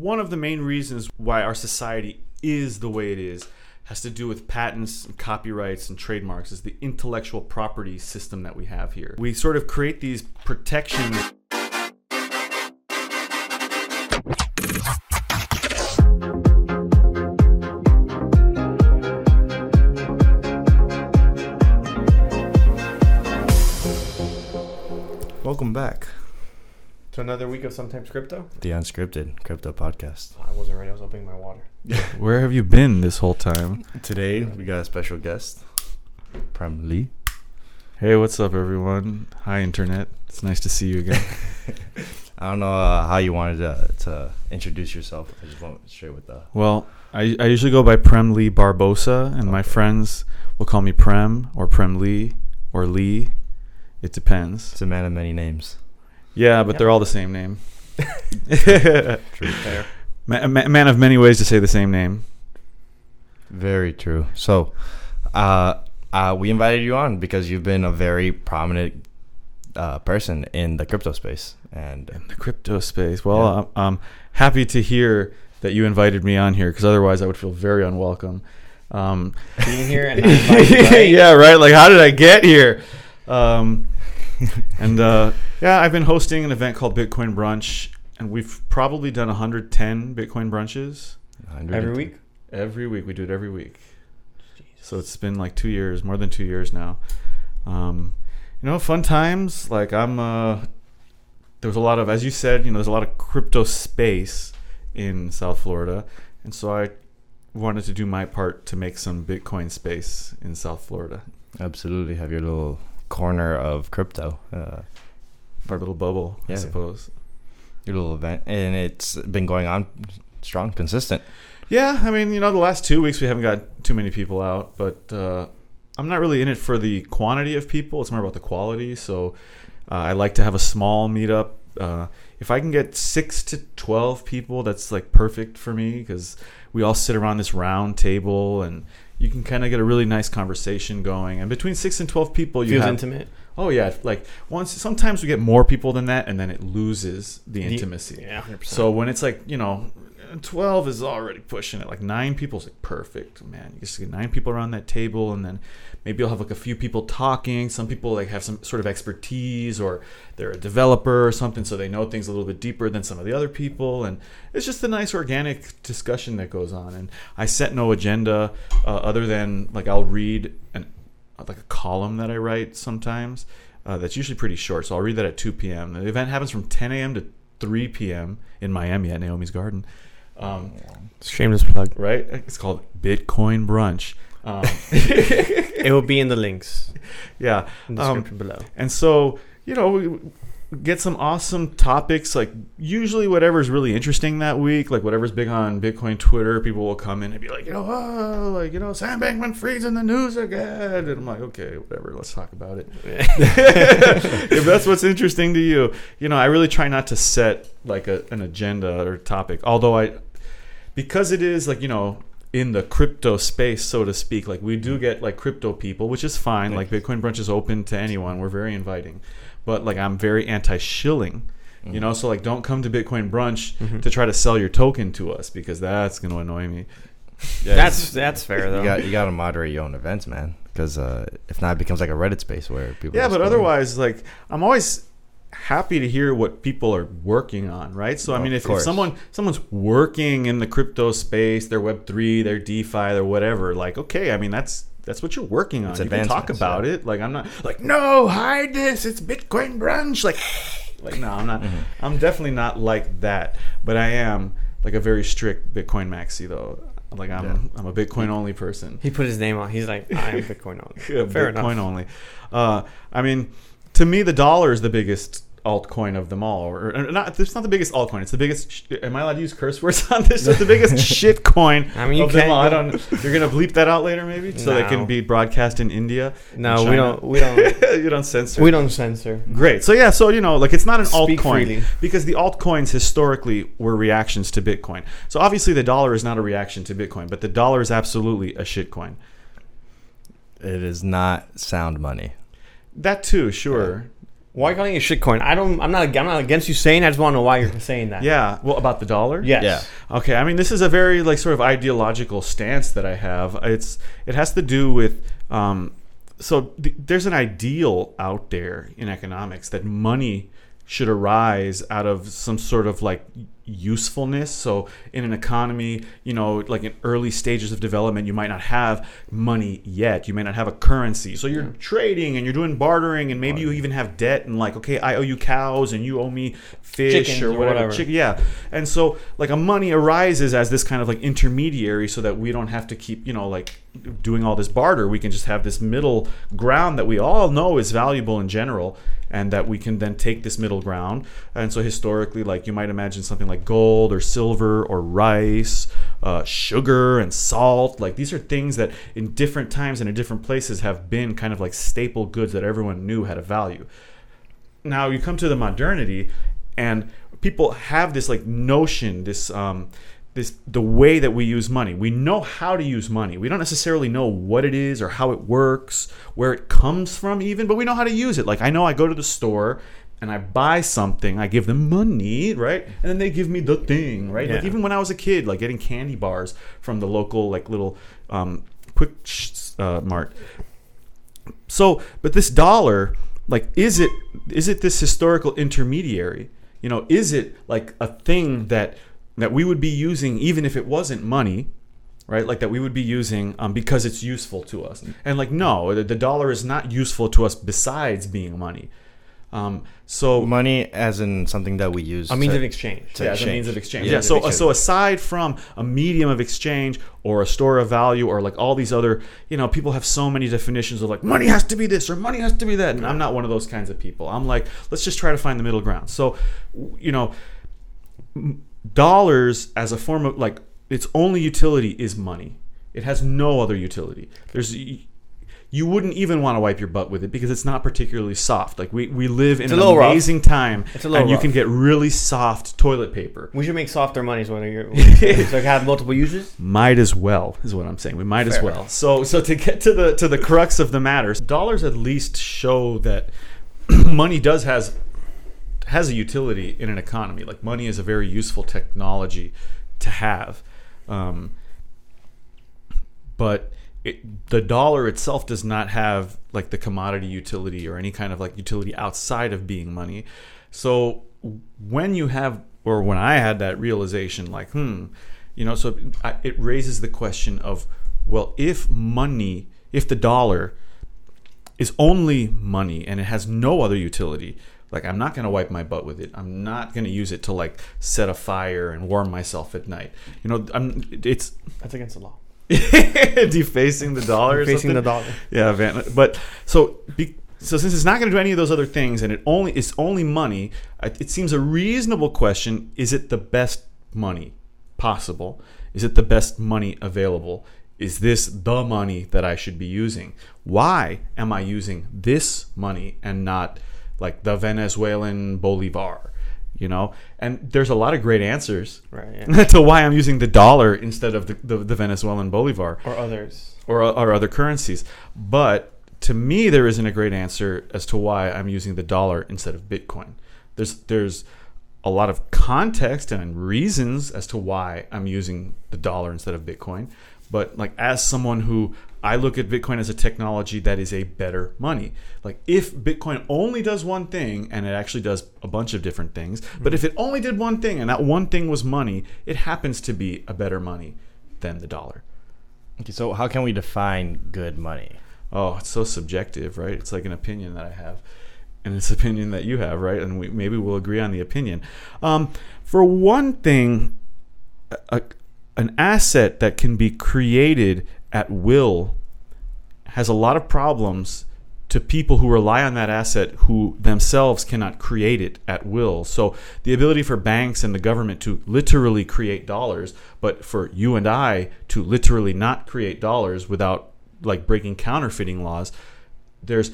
one of the main reasons why our society is the way it is has to do with patents and copyrights and trademarks is the intellectual property system that we have here. We sort of create these protections Welcome back. To another week of Sometimes Crypto? The unscripted crypto podcast. I wasn't ready. I was opening my water. Where have you been this whole time? Today we got a special guest, Prem Lee. Hey, what's up, everyone? Hi, Internet. It's nice to see you again. I don't know uh, how you wanted to, to introduce yourself. I just went straight with the. well, I, I usually go by Prem Lee Barbosa, and my friends will call me Prem or Prem Lee or Lee. It depends. It's a man of many names. Yeah, but Yep. they're all the same name. True. Fair. Ma- ma- man of many ways to say the same name. Very true. So, uh, uh, we invited you on because you've been a very prominent uh, person in the crypto space, and In the crypto space. Well, I'm, I'm happy to hear that you invited me on here because otherwise I would feel very unwelcome. Um, Being here and invited, right? yeah, right. Like, how did I get here? Um, and uh, yeah, I've been hosting an event called Bitcoin Brunch, and we've probably done 110 Bitcoin brunches 100 Every week? every week. We do it every week. So it's been like two years, more than two years now. Um, you know, fun times. Like I'm, uh, there was a lot of, as you said, you know, there's a lot of crypto space in South Florida, and so I wanted to do my part to make some Bitcoin space in South Florida, Absolutely, have your little corner of crypto, uh, our little bubble, I suppose. your little event, and it's been going on strong, consistent. Yeah, I mean, you know, the last two weeks we haven't got too many people out, but uh, I'm not really in it for the quantity of people. It's more about the quality. So uh, I like to have a small meetup. Uh, if I can get six to twelve people, that's like perfect for me because we all sit around this round table and you can kind of get a really nice conversation going. And between six and twelve people, you Feels have intimate. oh yeah, like once sometimes we get more people than that, and then it loses the intimacy. Yeah, 100%. So when it's like you know, twelve is already pushing it. Like nine people's like perfect, man. You just get nine people around that table, and then maybe you'll have like a few people talking. Some people like have some sort of expertise, or they're a developer or something, so they know things a little bit deeper than some of the other people. And it's just a nice organic discussion that goes on. And I set no agenda uh, other than like I'll read an like a column that I write sometimes. Uh, that's usually pretty short, so I'll read that at 2 p.m. The event happens from 10 a.m. to 3 p.m. in Miami at Naomi's Garden. Um, Shameless plug. right? It's called Bitcoin Brunch. Um, It will be in the links yeah, in the Um, description below. and so you know we get some awesome topics like usually whatever's really interesting that week like whatever's big on bitcoin twitter people will come in and be like you know oh, like you know sam Bankman-Fried in the news again and i'm like okay whatever let's talk about it if that's what's interesting to you you know i really try not to set like a, an agenda or topic although i because it is like you know in the crypto space so to speak like we do get like crypto people which is fine like bitcoin brunch is open to anyone we're very inviting but like i'm very anti-shilling you know so like don't come to bitcoin brunch Mhm. to try to sell your token to us because that's going to annoy me Yeah, That's that's fair though. you got you got to moderate your own events, man. Because uh, if not, it becomes like a Reddit space where people. yeah but go- otherwise like i'm always happy to hear what people are working on right so i mean if, if someone someone's working in the crypto space their web3 their defi their whatever like okay i mean that's that's what you're working on It's you can talk about yeah. it like i'm not like no hide this it's bitcoin brunch like like no i'm not Mhm. i'm definitely not like that but i am like a very strict bitcoin maxi though like i'm Yeah. i'm a bitcoin only person He put his name on. He's like, I am Bitcoin only. yeah, Fair Bitcoin enough. only. Uh, I mean, to me, the dollar is the biggest altcoin of them all. Or, or not, it's not the biggest altcoin. It's the biggest. Sh- am I allowed to use curse words on this? It's the biggest shit coin. I mean, you of them can. all. I don't. You're gonna bleep that out later, maybe, so they can be broadcast in India. No, in we don't. We don't. you don't censor. we don't censor. Great. So yeah, so you know, like it's not an Speak altcoin freely. because the altcoins historically were reactions to Bitcoin. So obviously the dollar is not a reaction to Bitcoin, but the dollar is absolutely a shitcoin. It is not sound money. That too, sure. Why are you calling it shitcoin? I don't. I'm not. I'm not against you saying. I just want to know why you're saying that. Yeah. Well, about the dollar. Yes. Yeah. Okay, I mean this is a very like sort of ideological stance that I have. It's it has to do with um, so th- there's an ideal out there in economics that money should arise out of some sort of like usefulness. So in an economy, you know, like in early stages of development, you might not have money yet. You may not have a currency. So you're trading and you're doing bartering and maybe you even have debt and like, okay, I owe you cows and you owe me fish Chickens or or whatever. whatever. Chick- yeah. And so like a money arises as this kind of like intermediary so that we don't have to keep, you know, like doing all this barter. We can just have this middle ground that we all know is valuable in general and that we can then take this middle ground. And so historically, like you might imagine something like gold or silver or rice, uh, sugar and salt. Like these are things that in different times and in different places have been kind of like staple goods that everyone knew had a value now you come to the modernity and people have this like notion this um this the way that we use money. We know how to use money. We don't necessarily know what it is or how it works where it comes from even but we know how to use it. Like i know i go to the store and i buy something i give them money right? And then they give me the thing right? Like even when i was a kid like getting candy bars from the local like little um quick uh, mart. So but this dollar like is it is it this historical intermediary? You know is it like a thing that that we would be using even if it wasn't money right like that we would be using um, because it's useful to us and like no the, the dollar is not useful to us besides being money um, so Money as in something that we use. A means to- of exchange. to yeah, as a means of exchange. Yeah, Yeah. So exchange. so aside from a medium of exchange or a store of value or like all these other, you know, people have so many definitions of like money has to be this or money has to be that, and I'm not one of those kinds of people. I'm like, let's just try to find the middle ground. So, you know, m- dollars as a form of like its only utility is money. It has no other utility. There's you wouldn't even want to wipe your butt with it because it's not particularly soft. Like we, we live in It's an a little rough. amazing time, It's a little and you can get really soft toilet paper. We should make softer money so you're so have multiple uses. Might as well is what I'm saying. We might as well. So so to get to the to the crux of the matter, dollars at least show that money does has has a utility in an economy. Like money is a very useful technology to have, um, but it, the dollar itself does not have like the commodity utility or any kind of like utility outside of being money. So when you have or when I had that realization, like, hmm, you know, so I, it raises the question of, well, if money, if the dollar is only money and it has no other utility, like I'm not going to wipe my butt with it. I'm not going to use it to like set a fire and warm myself at night. You know, I'm it's That's against the law. defacing the dollar or the dollar. Yeah, Van. But so be, so since it's not going to do any of those other things, and it only it's only money, it seems a reasonable question: Is it the best money possible? Is it the best money available? Is this the money that I should be using? Why am I using this money and not like the Venezuelan bolivar? You know, and there's a lot of great answers Right. Yeah. to why I'm using the dollar instead of the, the, the Venezuelan bolivar or others. or, or other currencies. But to me, there isn't a great answer as to why I'm using the dollar instead of Bitcoin. There's there's a lot of context and reasons as to why I'm using the dollar instead of Bitcoin. But like as someone who I look at Bitcoin as a technology that is a better money. Like if Bitcoin only does one thing and it actually does a bunch of different things, but if it only did one thing and that one thing was money, it happens to be a better money than the dollar. Okay, so how can we define good money? Oh, it's so subjective, right? It's like an opinion that I have, and it's an opinion that you have, right? And we, maybe we'll agree on the opinion. Um, for one thing, a, an asset that can be created at will has a lot of problems to people who rely on that asset who themselves cannot create it at will. So the ability for banks and the government to literally create dollars, but for you and I to literally not create dollars without like breaking counterfeiting laws, there's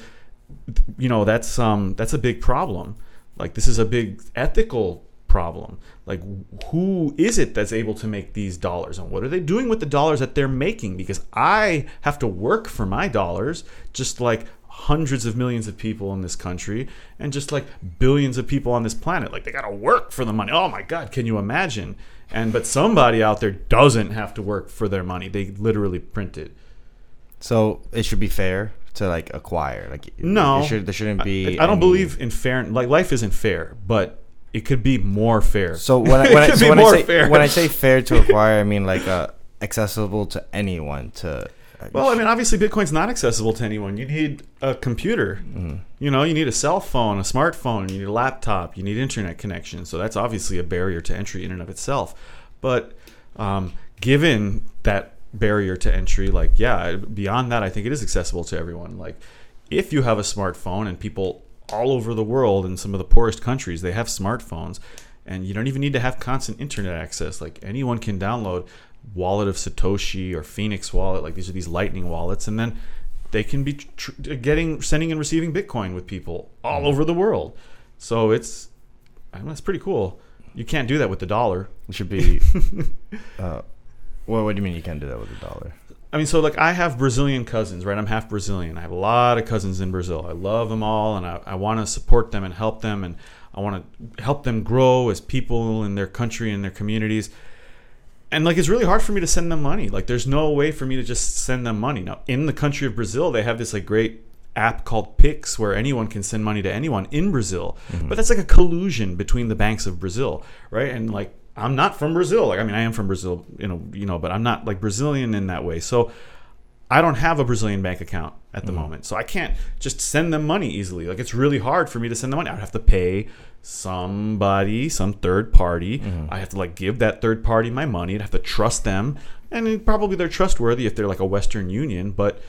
you know that's um that's a big problem. Like this is a big ethical problem. Like who is it that's able to make these dollars and what are they doing with the dollars that they're making because I have to work for my dollars just like hundreds of millions of people in this country and just like billions of people on this planet. Like they got to work for the money. Oh my God, can you imagine? And but somebody out there doesn't have to work for their money. They literally print it. So it should be fair to like acquire. Like No. there, should, there shouldn't be. I, I don't any- believe in fair. Like life isn't fair, but it could be more fair. So when I, when, I, so when I say fair. when I say fair to acquire, I mean like uh, accessible to anyone. To Well, I mean, obviously, Bitcoin's not accessible to anyone. You need a computer. You know, you need a cell phone, a smartphone, you need a laptop, you need internet connection. So that's obviously a barrier to entry in and of itself. But um, given that barrier to entry, like, yeah, beyond that, I think it is accessible to everyone. Like, if you have a smartphone and people all over the world in some of the poorest countries, they have smartphones and you don't even need to have constant internet access. Like anyone can download Wallet of Satoshi or Phoenix Wallet. Like these are these Lightning wallets, and then they can be tr- getting sending and receiving Bitcoin with people all over the world. So it's I mean, that's pretty cool. You can't do that with the dollar. it should be. uh, well, what do you mean you can't do that with a dollar? I mean, so like I have Brazilian cousins, right? I'm half Brazilian. I have a lot of cousins in Brazil. I love them all, and I, I want to support them and help them, and I want to help them grow as people in their country and their communities. And like, it's really hard for me to send them money. Like, there's no way for me to just send them money. Now, in the country of Brazil, they have this like great app called Pix where anyone can send money to anyone in Brazil. Mm-hmm. But that's like a collusion between the banks of Brazil, right? And like I'm not from Brazil. Like I mean I am from Brazil, you know, you know, but I'm not like Brazilian in that way. So I don't have a Brazilian bank account at the mm. moment. So I can't just send them money easily. Like it's really hard for me to send them money. I'd have to pay somebody, some third party. Mm-hmm. I have to like give that third party my money. I'd have to trust them. And probably they're trustworthy if they're like a Western Union, but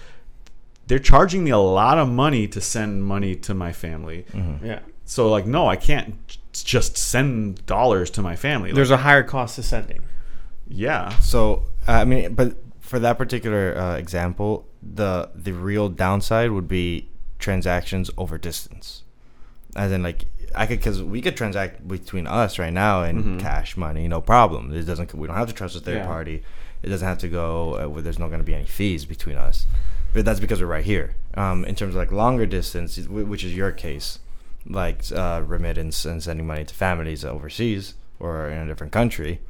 they're charging me a lot of money to send money to my family. Mm-hmm. Yeah. So like, no, I can't just send dollars to my family. Like, There's a higher cost to sending. yeah, So I mean, but for that particular uh, example, the the real downside would be transactions over distance, as in like I could because we could transact between us right now in cash money, no problem. It doesn't. We don't have to trust a third Yeah. party. It doesn't have to go. Uh, where there's not going to be any fees between us. But that's because we're right here. Um, in terms of like longer distance, which is your case, like uh, remittance and sending money to families overseas or in a different country,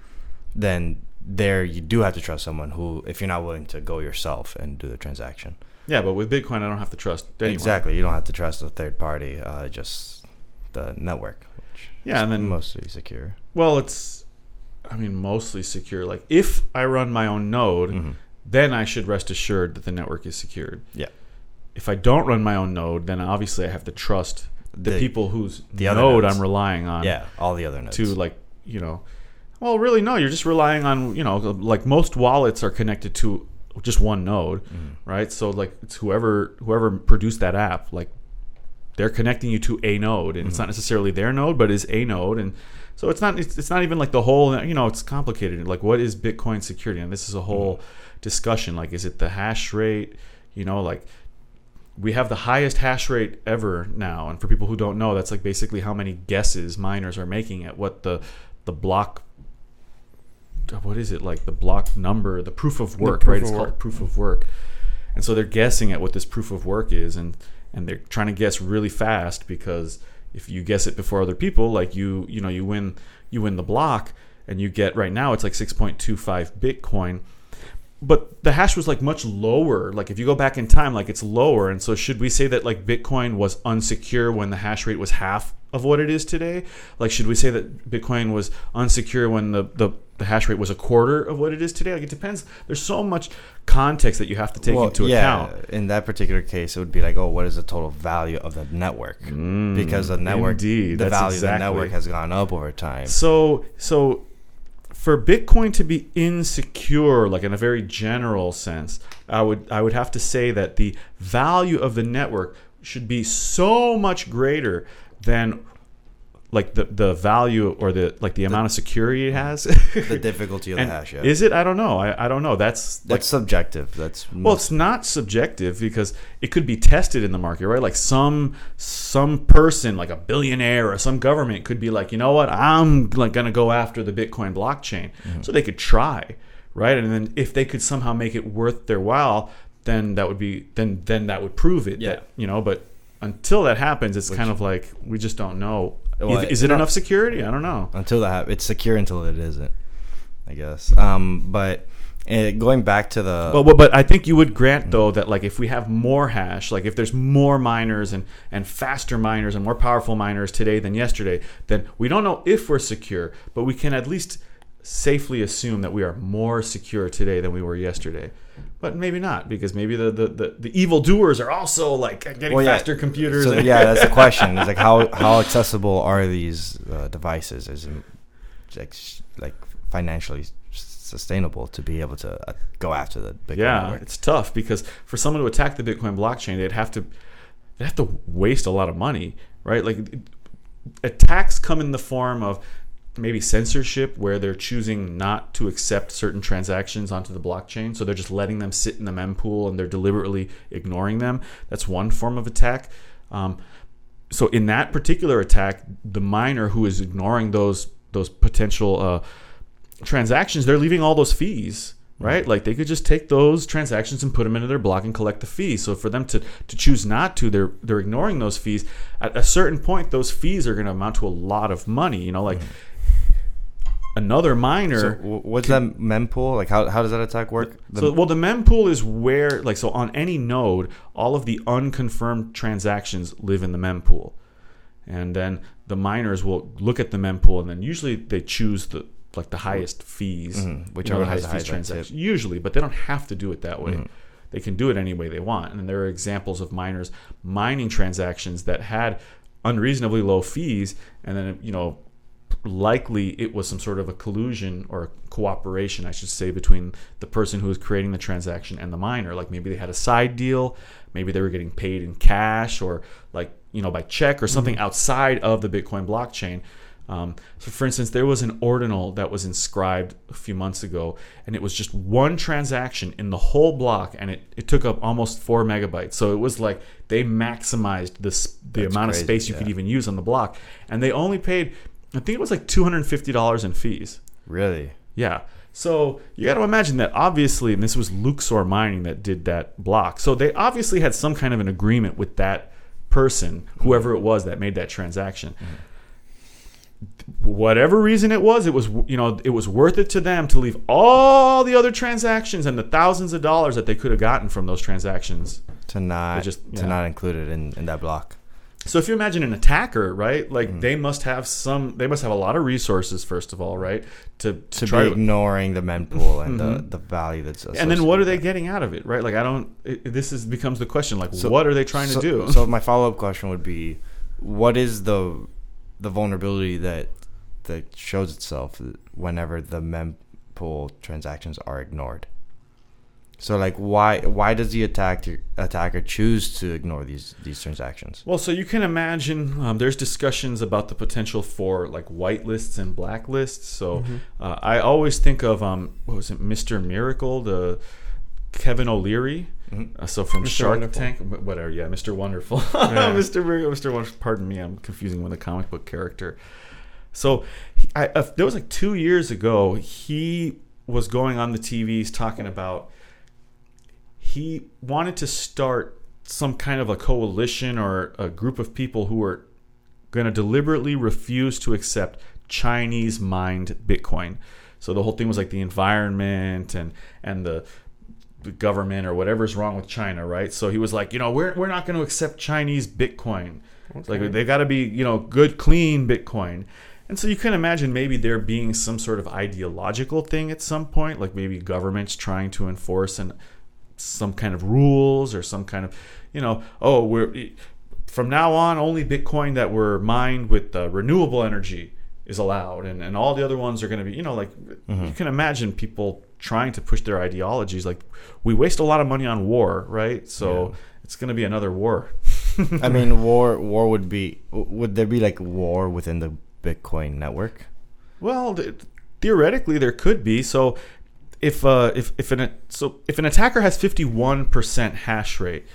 then there you do have to trust someone who, if you're not willing to go yourself and do the transaction. yeah. But with Bitcoin, I don't have to trust anyone. Exactly, you don't have to trust a third party, uh, just the network, which Yeah, is and then mostly secure. Well, it's, I mean, mostly secure. Like if I run my own node, Mhm. then I should rest assured that the network is secured. Yeah. If I don't run my own node, then obviously I have to trust the, The- people whose the other node nodes. I'm relying on. Yeah, all the other nodes. To like, you know, well, really, no. You're just relying on, you know, like most wallets are connected to just one node, Mm-hmm. right? So like, it's whoever whoever produced that app, like they're connecting you to a node and Mm-hmm. it's not necessarily their node but is a node and so it's not it's, it's not even like the whole you know it's complicated like what is bitcoin security and this is a whole Mm-hmm. discussion like is it the hash rate you know like we have the highest hash rate ever now and for people who don't know that's like basically how many guesses miners are making at what the the block what is it like the block number the proof of work proof right? of it's called proof of work. And so they're guessing at what this proof of work is and and they're trying to guess really fast because if you guess it before other people like you you know you win you win the block and you get right now it's like 6.25 bitcoin but the hash was like much lower like if you go back in time like it's lower and so should we say that like bitcoin was unsecure when the hash rate was half of what it is today like should we say that bitcoin was unsecure when the the, the hash rate was a quarter of what it is today like it depends there's so much context that you have to take Well, into yeah, account In that particular case, it would be like, oh, what is the total value of the network? because the network, Mm, indeed, the value exactly. of the network has gone up over time. So so for Bitcoin to be insecure, like in a very general sense, I would I would have to say that the value of the network should be so much greater than like the the value or the like the amount of security it has. The difficulty of the hash, yeah. Is it? I don't know. I, I don't know. That's like That's subjective. That's well, it's not subjective because it could be tested in the market, right? Like some some person, like a billionaire or some government, could be like, you know what, I'm like going to go after the Bitcoin blockchain, mm-hmm. so they could try, right? And then if they could somehow make it worth their while, then that would be then then that would prove it. Yeah. That, you know, but until that happens, it's Which- kind of like we just don't know. Well, is, is it no. enough security? I don't know. until that it's secure until it isn't i guess um but uh, going back to the But, but but I think you would grant though that like if we have more hash, like if there's more miners and and faster miners and more powerful miners today than yesterday, then we don't know if we're secure, but we can at least safely assume that we are more secure today than we were yesterday. But maybe not because maybe the the, the, the evil doers are also like getting Well, yeah. faster computers. so yeah that's the question it's like how how accessible are these uh, devices is it like like financially sustainable to be able to uh, go after the Bitcoin yeah, network? it's tough because for someone to attack the Bitcoin blockchain, they'd have to they have to waste a lot of money, right? Like attacks come in the form of maybe censorship where they're choosing not to accept certain transactions onto the blockchain. So they're just letting them sit in the mempool and they're deliberately ignoring them. That's one form of attack. Um, so in that particular attack the miner who is ignoring those those potential uh, transactions they're leaving all those fees right? Like they could just take those transactions and put them into their block and collect the fees. So for them to to choose not to they're they're ignoring those fees. At a certain point those fees are going to amount to a lot of money you know like another miner so what's that mempool like how, how does that attack work The- so, well, the mempool is where, like, so on any node, all of the unconfirmed transactions live in the mempool, and then the miners will look at the mempool, and then usually they choose the like the highest fees, Mhm, you whichever know, the highest fees highest transaction. Usually, but they don't have to do it that way. Mm-hmm. They can do it any way they want, and there are examples of miners mining transactions that had unreasonably low fees, and then you know likely it was some sort of a collusion or cooperation, I should say, between the person who was creating the transaction and the miner. Like maybe they had a side deal, maybe they were getting paid in cash or like you know by check or something outside of the Bitcoin blockchain. Um, so, for instance, there was an ordinal that was inscribed a few months ago, and it was just one transaction in the whole block, and it, it took up almost four megabytes. So it was like they maximized this the That's amount crazy, of space you yeah. could even use on the block, and they only paid, I think it was like two hundred and fifty dollars in fees. really Yeah. So you got to imagine that obviously, and this was Luxor Mining that did that block. So they obviously had some kind of an agreement with that person, whoever it was that made that transaction. Whatever reason it was, it was you know it was worth it to them to leave all the other transactions and the thousands of dollars that they could have gotten from those transactions. to not just- to yeah. not include it in, in that block So if you imagine an attacker, right? Like hmm. they must have some, they must have a lot of resources first of all, right? To to, to try be to ignoring the mempool and the, mm-hmm. the value that's and then what are they getting out of it right like i don't it, this is becomes the question like So- what are they trying so, to do So my follow up question would be, what is the the vulnerability that that shows itself whenever the mempool transactions are ignored? So like why why does the attacker attacker choose to ignore these these transactions? well so you can imagine um, there's discussions about the potential for like whitelists and blacklists so uh, i always think of um what was it mr miracle the kevin o'leary Mhm. uh, so from Mr. Shark Wonderful. Tank, wh- whatever, yeah, Mr. Wonderful, Yeah. Mr. Miracle, Mr. Wonderful. Pardon me, I'm confusing with a comic book character. So, I, uh, there was like two years ago, he was going on the TVs talking about he wanted to start some kind of a coalition or a group of people who were going to deliberately refuse to accept Chinese mined Bitcoin. So the whole thing was like the environment and and the the government or whatever's wrong with China, right? So he was like, you know, we're we're not going to accept Chinese Bitcoin. It's Like they got to be, you know, good, clean Bitcoin. And so you can imagine maybe there being some sort of ideological thing at some point, like maybe governments trying to enforce and some kind of rules or some kind of, you know, oh, we're from now on only Bitcoin that were mined with uh, renewable energy is allowed, and, and all the other ones are going to be, you know, like you can imagine people trying to push their ideologies. Like we waste a lot of money on war, right? So Yeah. it's going to be another war. I mean, war war would be would there be like war within the Bitcoin network? Well, th- theoretically, there could be. So, if uh, if if an so if an attacker has fifty one percent hash rate,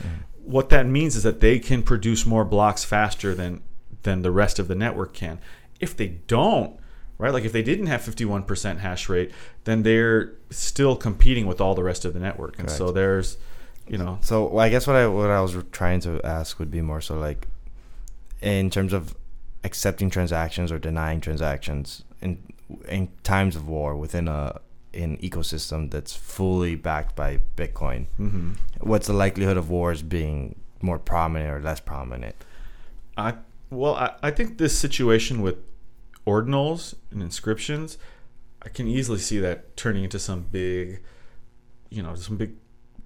what that means is that they can produce more blocks faster than than the rest of the network can. If they don't, right? Like if they didn't have fifty one percent hash rate, then they're still competing with all the rest of the network, and so there's you know, So well, I guess what I what I was trying to ask would be more so like, in terms of accepting transactions or denying transactions in in times of war within a an ecosystem that's fully backed by Bitcoin. hmm What's the likelihood of wars being more prominent or less prominent? I well, I, I think this situation with ordinals and inscriptions, I can easily see that turning into some big, you know, some big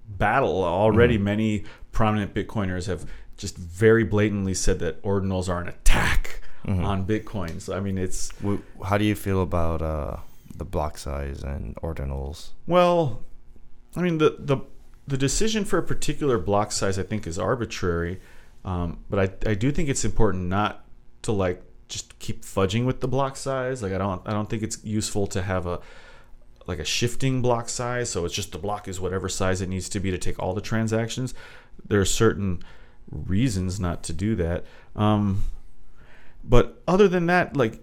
battle. Already, Mhm. many prominent Bitcoiners have just very blatantly said that ordinals are an attack Mhm. on Bitcoin. So I mean, it's How do you feel about uh, the block size and ordinals? Well, I mean the the the decision for a particular block size I think is arbitrary, um, but I I do think it's important not to like just keep fudging with the block size. Like I don't I don't think it's useful to have a like a shifting block size, so it's just the block is whatever size it needs to be to take all the transactions. There are certain reasons not to do that. Um, but other than that, like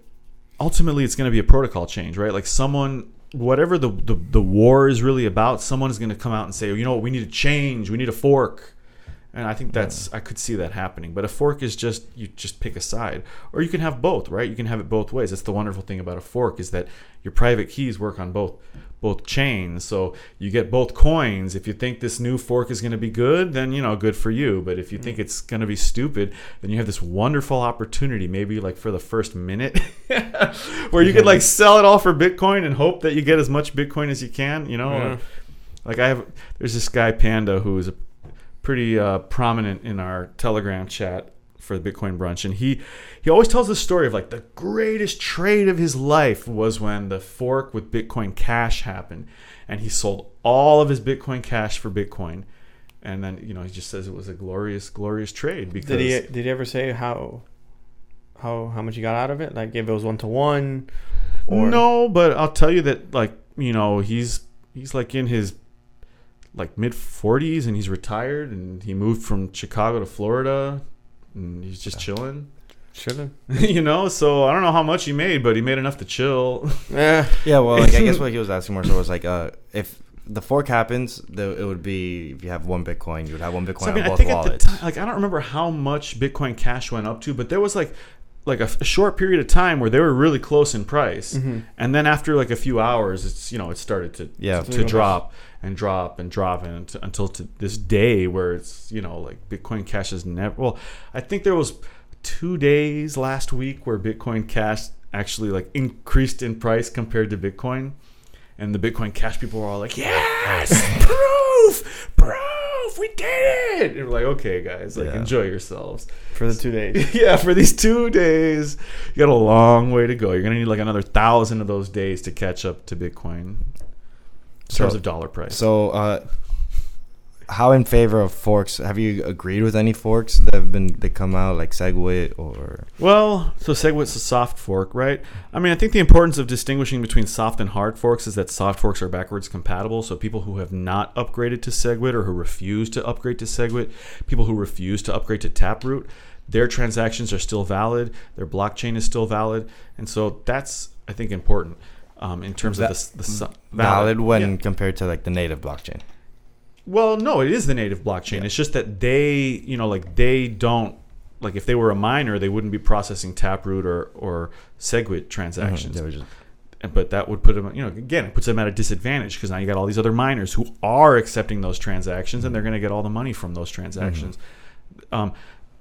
ultimately it's going to be a protocol change, right? Like someone, whatever the, the, the war is really about, someone is going to come out and say, you know what, we need a change, we need a fork. And I think that's, I could see that happening. But a fork is just, you just pick a side. Or you can have both, right? You can have it both ways. That's the wonderful thing about a fork is that your private keys work on both both chains. So you get both coins. If you think this new fork is going to be good, then you know, good for you. But if you think it's going to be stupid, then you have this wonderful opportunity, maybe like for the first minute, where you could like sell it all for Bitcoin and hope that you get as much Bitcoin as you can. You know, Yeah. like I have, there's this guy Panda who is a pretty uh, prominent in our Telegram chat for the Bitcoin brunch, and he he always tells the story of like the greatest trade of his life was when the fork with Bitcoin Cash happened, and he sold all of his Bitcoin Cash for Bitcoin, and then you know he just says it was a glorious glorious trade because Did he did he ever say how how how much he got out of it? Like if it was one to one, or no, but I'll tell you that like you know he's he's like in his like mid 40s and he's retired and he moved from Chicago to Florida and he's just chilling. should have. you know, so I don't know how much he made, but he made enough to chill. Yeah, Yeah, well, like, I guess what he was asking more so was like, uh, if the fork happens, the, it would be if you have one Bitcoin, you would have one Bitcoin So, I mean, on I both think at the wallets. time, like I don't remember how much Bitcoin Cash went up to, but there was like like a, a short period of time where they were really close in price, Mhm. and then after like a few hours, it's you know it started to Yeah. to, drop and drop and drop and to, until to this day where it's you know like Bitcoin Cash is never. Well, I think there was two days last week where Bitcoin Cash actually like increased in price compared to Bitcoin. And the Bitcoin Cash people were all like, "Yes, proof, proof, we did it!" And we're like, "Okay, guys, like Yeah. enjoy yourselves." for the two days. yeah, for these two days, you got a long way to go. You're gonna need like another thousand of those days to catch up to Bitcoin in terms So- of dollar price. So, uh, how in favor of forks? Have you agreed with any forks that have been that come out like Segwit or? Well, so Segwit's a soft fork, right? I mean, I think the importance of distinguishing between soft and hard forks is that soft forks are backwards compatible. So people who have not upgraded to Segwit or who refuse to upgrade to Segwit, people who refuse to upgrade to Taproot, their transactions are still valid. Their blockchain is still valid, and so that's I think important um, in terms of the, the so- Valid when Yeah. compared to like the native blockchain. Well, no, it is the native blockchain. It's just that they, you know, like they don't like if they were a miner, they wouldn't be processing Taproot or or Segwit transactions. They were just- But that would put them, you know, again, it puts them at a disadvantage because now you got all these other miners who are accepting those transactions and they're going to get all the money from those transactions. Um,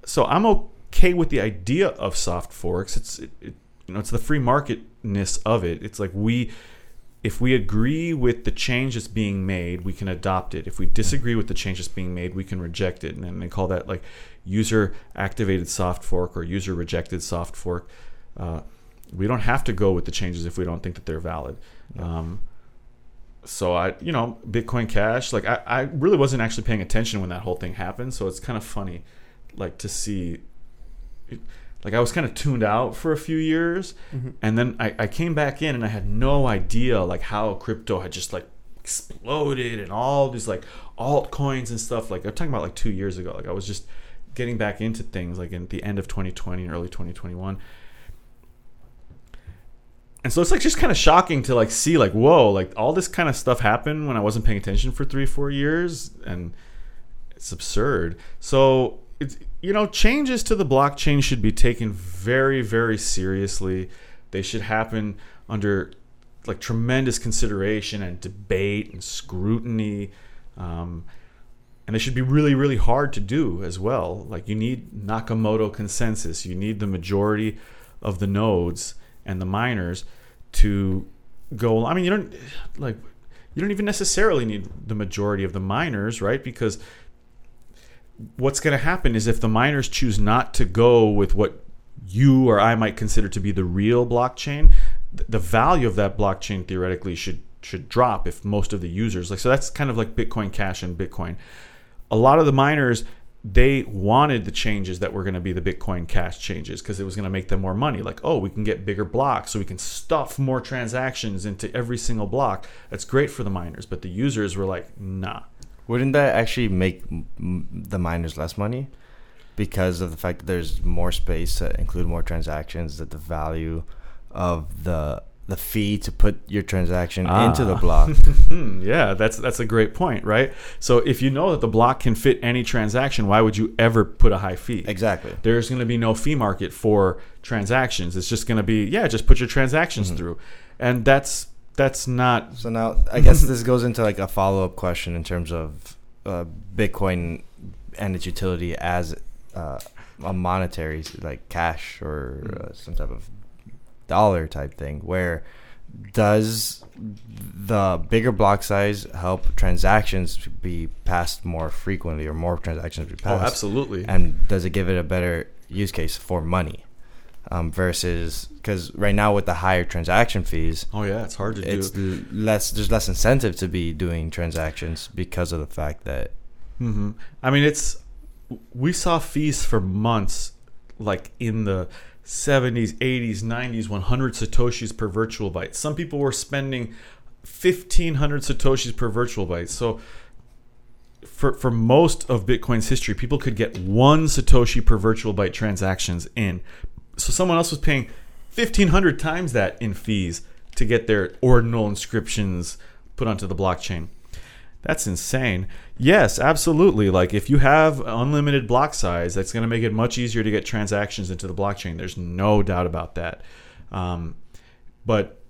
so I'm okay with the idea of soft forks. It's it, it, you know, it's the free marketness of it. It's like we if we agree with the change that's being made, we can adopt it. If we disagree with the change that's being made, we can reject it. And they call that like user activated soft fork or user rejected soft fork. Uh, we don't have to go with the changes if we don't think that they're valid. Um, so I, you know, Bitcoin Cash, like I, I really wasn't actually paying attention when that whole thing happened. So it's kind of funny, like to see, like I was kind of tuned out for a few years, mm-hmm. and then I, I came back in and I had no idea like how crypto had just like exploded and all these like altcoins and stuff. Like I'm talking about like two years ago. Like I was just getting back into things like in the end of 2020 and early 2021 and so it's like just kind of shocking to like see like whoa like all this kind of stuff happened when i wasn't paying attention for three four years and It's absurd. So, it's, you know, changes to the blockchain should be taken very, very seriously. They should happen under like tremendous consideration and debate and scrutiny. Um, and they should be really, really hard to do as well. Like you need Nakamoto consensus. You need the majority of the nodes and the miners to go. I mean, you don't like you don't even necessarily need the majority of the miners, right? Because what's going to happen is if the miners choose not to go with what you or I might consider to be the real blockchain, the value of that blockchain theoretically should should drop if most of the users like so that's kind of like Bitcoin Cash and Bitcoin. A lot of the miners they wanted the changes that were going to be the Bitcoin Cash changes because it was going to make them more money. Like, oh, we can get bigger blocks, so we can stuff more transactions into every single block. That's great for the miners, but the users were like, nah. Wouldn't that actually make m- the miners less money? Because of the fact that there's more space to include more transactions, that the value of the the fee to put your transaction Ah. into the block. Hmm, yeah, that's that's a great point, right? So if you know that the block can fit any transaction, why would you ever put a high fee? exactly. There's going to be no fee market for transactions. It's just going to be yeah, just put your transactions through, and that's that's not So now I guess this goes into like a follow up question in terms of uh, Bitcoin and its utility as uh, a monetary like cash or uh, some type of dollar type thing. Where does the bigger block size help transactions be passed more frequently or more transactions be passed? oh passed? absolutely and does it give it a better use case for money um, versus because right now with the higher transaction fees oh yeah, it's hard to it's do. less there's less incentive to be doing transactions because of the fact that Mm-hmm. I mean, it's we saw fees for months, like in the 70s, 80s, 90s, 100 satoshis per virtual byte. Some people were spending 1500 satoshis per virtual byte. So for for most of Bitcoin's history, people could get one satoshi per virtual byte transactions in. So someone else was paying 1500 times that in fees to get their ordinal inscriptions put onto the blockchain. That's insane. Yes, absolutely. Like if you have unlimited block size, that's going to make it much easier to get transactions into the blockchain. There's no doubt about that. Um, but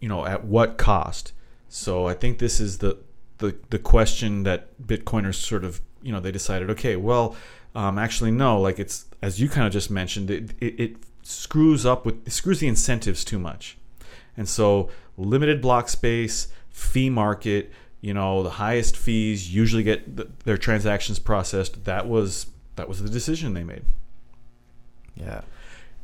you know, at what cost? So I think this is the the the question that Bitcoiners sort of you know they decided. Okay, well, um, actually no. Like it's as you kind of just mentioned, it, it, it screws up with it screws the incentives too much, and so limited block space, fee market. You know, the highest fees usually get th their transactions processed. That was that was the decision they made. yeah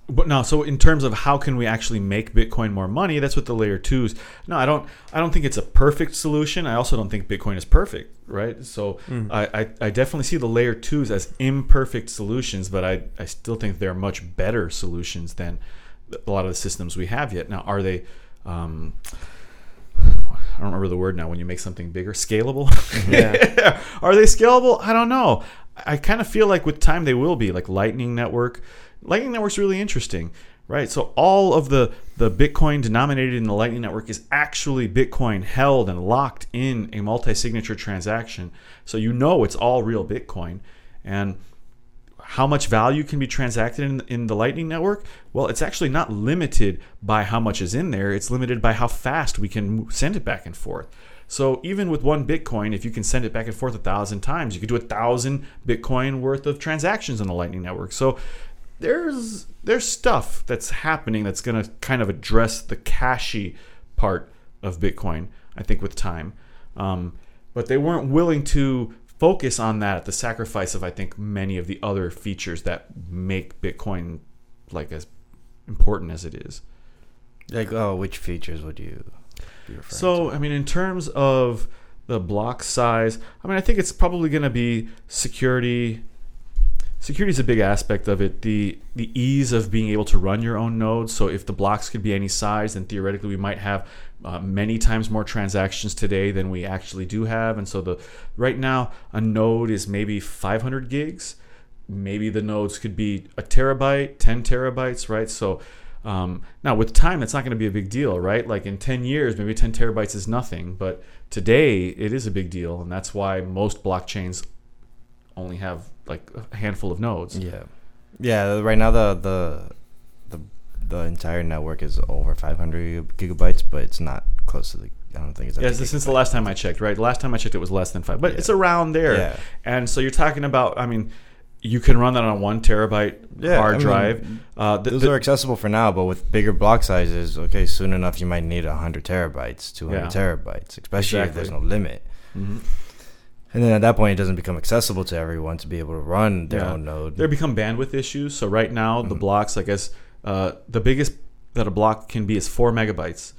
But no, so in terms of how can we actually make Bitcoin more money, that's what the layer twos. No, I don't. I don't think it's a perfect solution. I also don't think Bitcoin is perfect, right? So I, I, I definitely see the layer twos as imperfect solutions, but I, I still think they're much better solutions than a lot of the systems we have yet. Now, are they? Um, I don't remember the word now. When you make something bigger, scalable. Yeah. Are they scalable? I don't know. I kind of feel like with time they will be. Like Lightning Network, Lightning Network's really interesting, right? So all of the the Bitcoin denominated in the Lightning Network is actually Bitcoin held and locked in a multi-signature transaction. So you know it's all real Bitcoin, and how much value can be transacted in, in the Lightning Network? Well, it's actually not limited by how much is in there. It's limited by how fast we can send it back and forth. So even with one Bitcoin, if you can send it back and forth a thousand times, you could do a thousand Bitcoin worth of transactions on the Lightning Network. So there's there's stuff that's happening that's going to kind of address the cashy part of Bitcoin. I think with time, um, but they weren't willing to focus on that at the sacrifice of I think many of the other features that make Bitcoin like as important as it is. like oh which features would you So, I mean, in terms of the block size, I mean, I think it's probably going to be security. Security is a big aspect of it. The the ease of being able to run your own nodes. So, if the blocks could be any size, then theoretically we might have uh, many times more transactions today than we actually do have. And so, the right now a node is maybe 500 gigs. Maybe the nodes could be a terabyte, 10 terabytes, right? So, um, now, with time, it's not going to be a big deal, right? Like in 10 years, maybe 10 terabytes is nothing, but today it is a big deal, and that's why most blockchains only have like a handful of nodes. Yeah, yeah. Right now the the the the entire network is over 500 gigabytes, but it's not close to the. I don't think it's. Yeah, since the last time I checked, right? Last time I checked, it was less than five, but Yeah. it's around there. Yeah. And so you're talking about, I mean, you can run that on a one terabyte Yeah, hard I mean, drive. Uh, the, Those are accessible for now, but with bigger block sizes, okay, soon enough you might need 100 terabytes, 200 Yeah. terabytes, especially if there's no Exactly. limit. Mhm. And then at that point, it doesn't become accessible to everyone to be able to run their Yeah. own node. there become bandwidth issues. So right now, the Mhm. blocks, I guess, uh, the biggest that a block can be is four megabytes.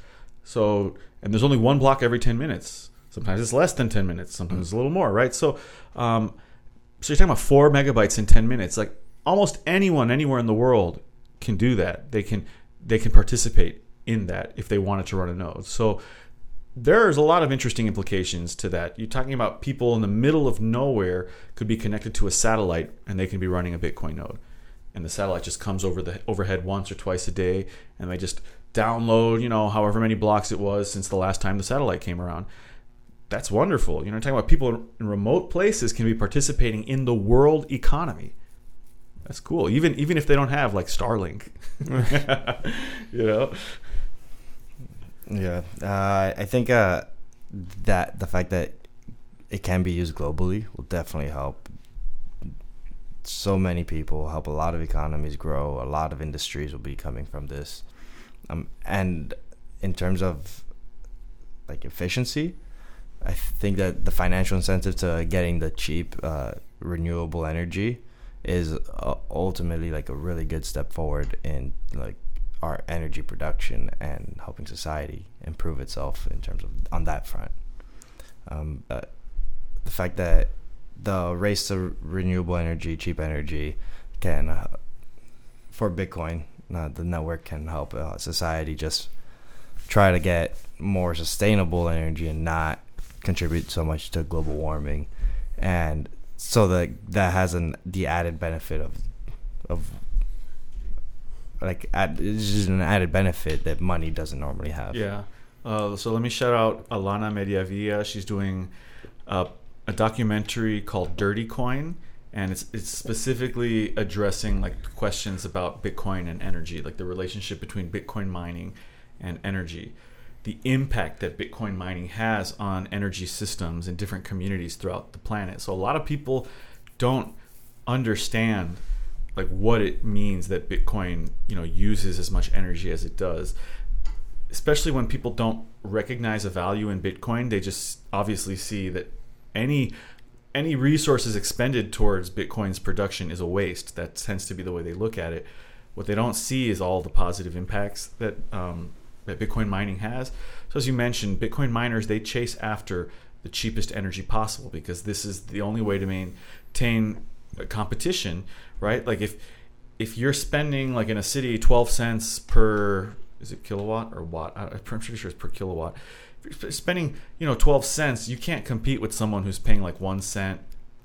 So, and there's only one block every 10 minutes. Sometimes it's less than 10 minutes. Sometimes it's a little more, right? So, um, so you're talking about four megabytes in 10 minutes. Like almost anyone, anywhere in the world can do that. They can, they can participate in that if they wanted to run a node. So there's a lot of interesting implications to that. You're talking about people in the middle of nowhere could be connected to a satellite and they can be running a Bitcoin node. And the satellite just comes over the overhead once or twice a day and they just download, you know, however many blocks it was since the last time the satellite came around. That's wonderful. You know, talking about people in remote places can be participating in the world economy. That's cool. Even even if they don't have like Starlink. you know? Yeah, uh, I think uh, that the fact that it can be used globally will definitely help so many people, help a lot of economies grow. A lot of industries will be coming from this, um, and in terms of like efficiency, I think that the financial incentive to getting the cheap uh, renewable energy is uh, ultimately like a really good step forward in like our energy production and helping society improve itself in terms of on that front. Um, uh, the fact that the race to renewable energy, cheap energy, can uh, for Bitcoin, uh, the network can help uh, society just try to get more sustainable energy and not contribute so much to global warming, and so that that has an the added benefit of of like add, just an added benefit that money doesn't normally have. Yeah. Uh, so let me shout out Alana Mediavilla. She's doing a, a documentary called Dirty Coin, and it's it's specifically addressing like questions about Bitcoin and energy, like the relationship between Bitcoin mining and energy, the impact that Bitcoin mining has on energy systems in different communities throughout the planet. So a lot of people don't understand like what it means that Bitcoin, you know, uses as much energy as it does. Especially when people don't recognize a value in Bitcoin, they just obviously see that any any resources expended towards Bitcoin's production is a waste. That tends to be the way they look at it. What they don't see is all the positive impacts that um, that Bitcoin mining has. So as you mentioned, Bitcoin miners they chase after the cheapest energy possible because this is the only way to maintain competition, right? Like if if you're spending like in a city 12 cents per is it kilowatt or watt? I'm pretty sure it's per kilowatt. If you're spending you know 12 cents, you can't compete with someone who's paying like one cent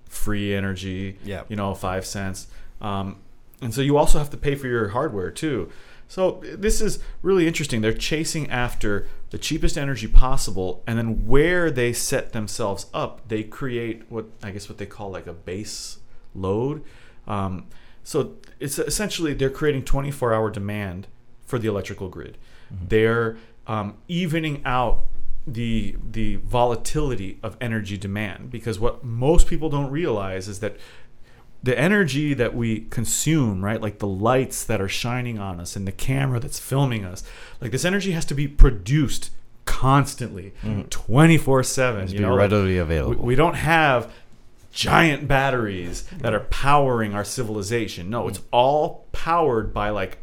free energy. Yeah. You know, five cents. Um, and so you also have to pay for your hardware too. So this is really interesting. They're chasing after the cheapest energy possible, and then where they set themselves up, they create what I guess what they call like a base load. Um, so it's essentially they're creating 24-hour demand for the electrical grid. They're um, evening out the the volatility of energy demand because what most people don't realize is that the energy that we consume, right? Like the lights that are shining on us and the camera that's filming us, like this energy has to be produced constantly, twenty four seven. Be know, like, readily we, available. we don't have giant batteries that are powering our civilization. No, it's all powered by like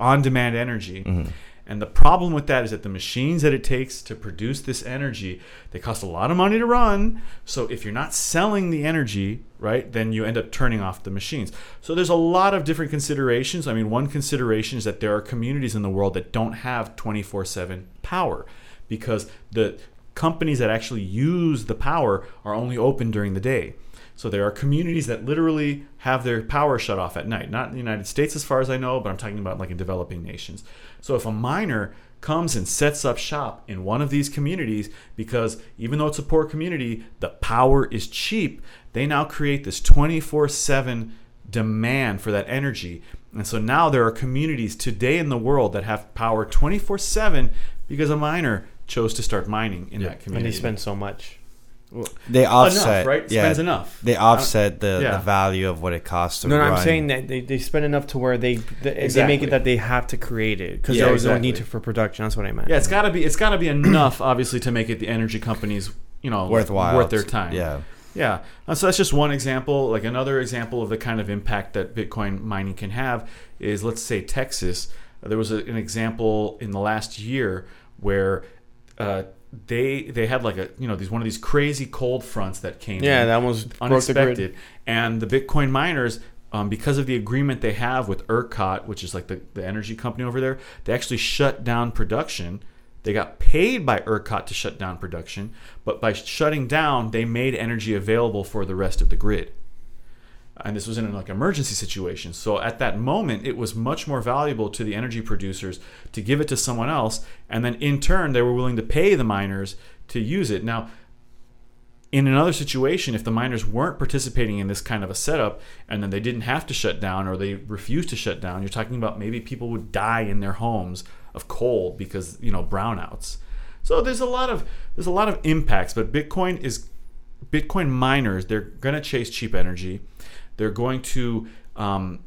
on demand energy. Mhm. And the problem with that is that the machines that it takes to produce this energy, they cost a lot of money to run. So if you're not selling the energy, right, then you end up turning off the machines. So there's a lot of different considerations. I mean, one consideration is that there are communities in the world that don't have 24/7 power because the companies that actually use the power are only open during the day. So there are communities that literally have their power shut off at night. Not in the United States, as far as I know, but I'm talking about like in developing nations. So if a miner comes and sets up shop in one of these communities because even though it's a poor community, the power is cheap. They now create this 24 7 demand for that energy. And so now there are communities today in the world that have power 24 7 because a miner chose to start mining in Yeah. that community. And they spend so much. They offset, enough, right? Yeah, Spends enough. they offset the, yeah. the value of what it costs to No, no. I'm saying that they, they spend enough to where they they, they make it that they have to create it because Yeah, there was no need to for production. That's what I meant. Yeah, it's got to be it's got to be enough obviously to make it the energy companies, you know, worthwhile, worth their time. Yeah, Yeah. Uh, so that's just one example. Like another example of the kind of impact that Bitcoin mining can have is let's say Texas. There was a, an example in the last year where uh, they they had like a you know these one of these crazy cold fronts that came Yeah, in, that the unexpected, grid. and the Bitcoin miners. Um, because of the agreement they have with ERCOT, which is like the, the energy company over there, they actually shut down production. They got paid by ERCOT to shut down production, but by shutting down, they made energy available for the rest of the grid. And this was in an like emergency situation. So at that moment, it was much more valuable to the energy producers to give it to someone else, and then in turn, they were willing to pay the miners to use it. Now, in another situation, if the miners weren't participating in this kind of a setup and then they didn't have to shut down or they refused to shut down, you're talking about maybe people would die in their homes of cold because, you know, brownouts. So there's a lot of there's a lot of impacts, but Bitcoin is Bitcoin miners, they're going to chase cheap energy. They're going to um,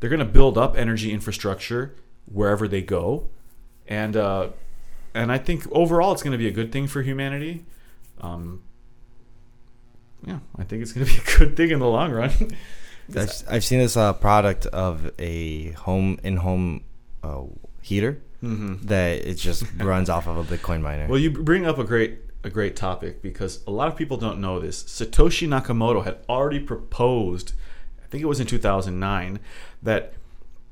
they're going to build up energy infrastructure wherever they go, and uh, and I think overall it's going to be a good thing for humanity. Um, yeah, I think it's going to be a good thing in the long run. I've, I've seen this uh, product of a home in home uh, heater mm-hmm. that it just runs off of a Bitcoin miner. Well, you bring up a great a great topic because a lot of people don't know this. Satoshi Nakamoto had already proposed, I think it was in 2009, that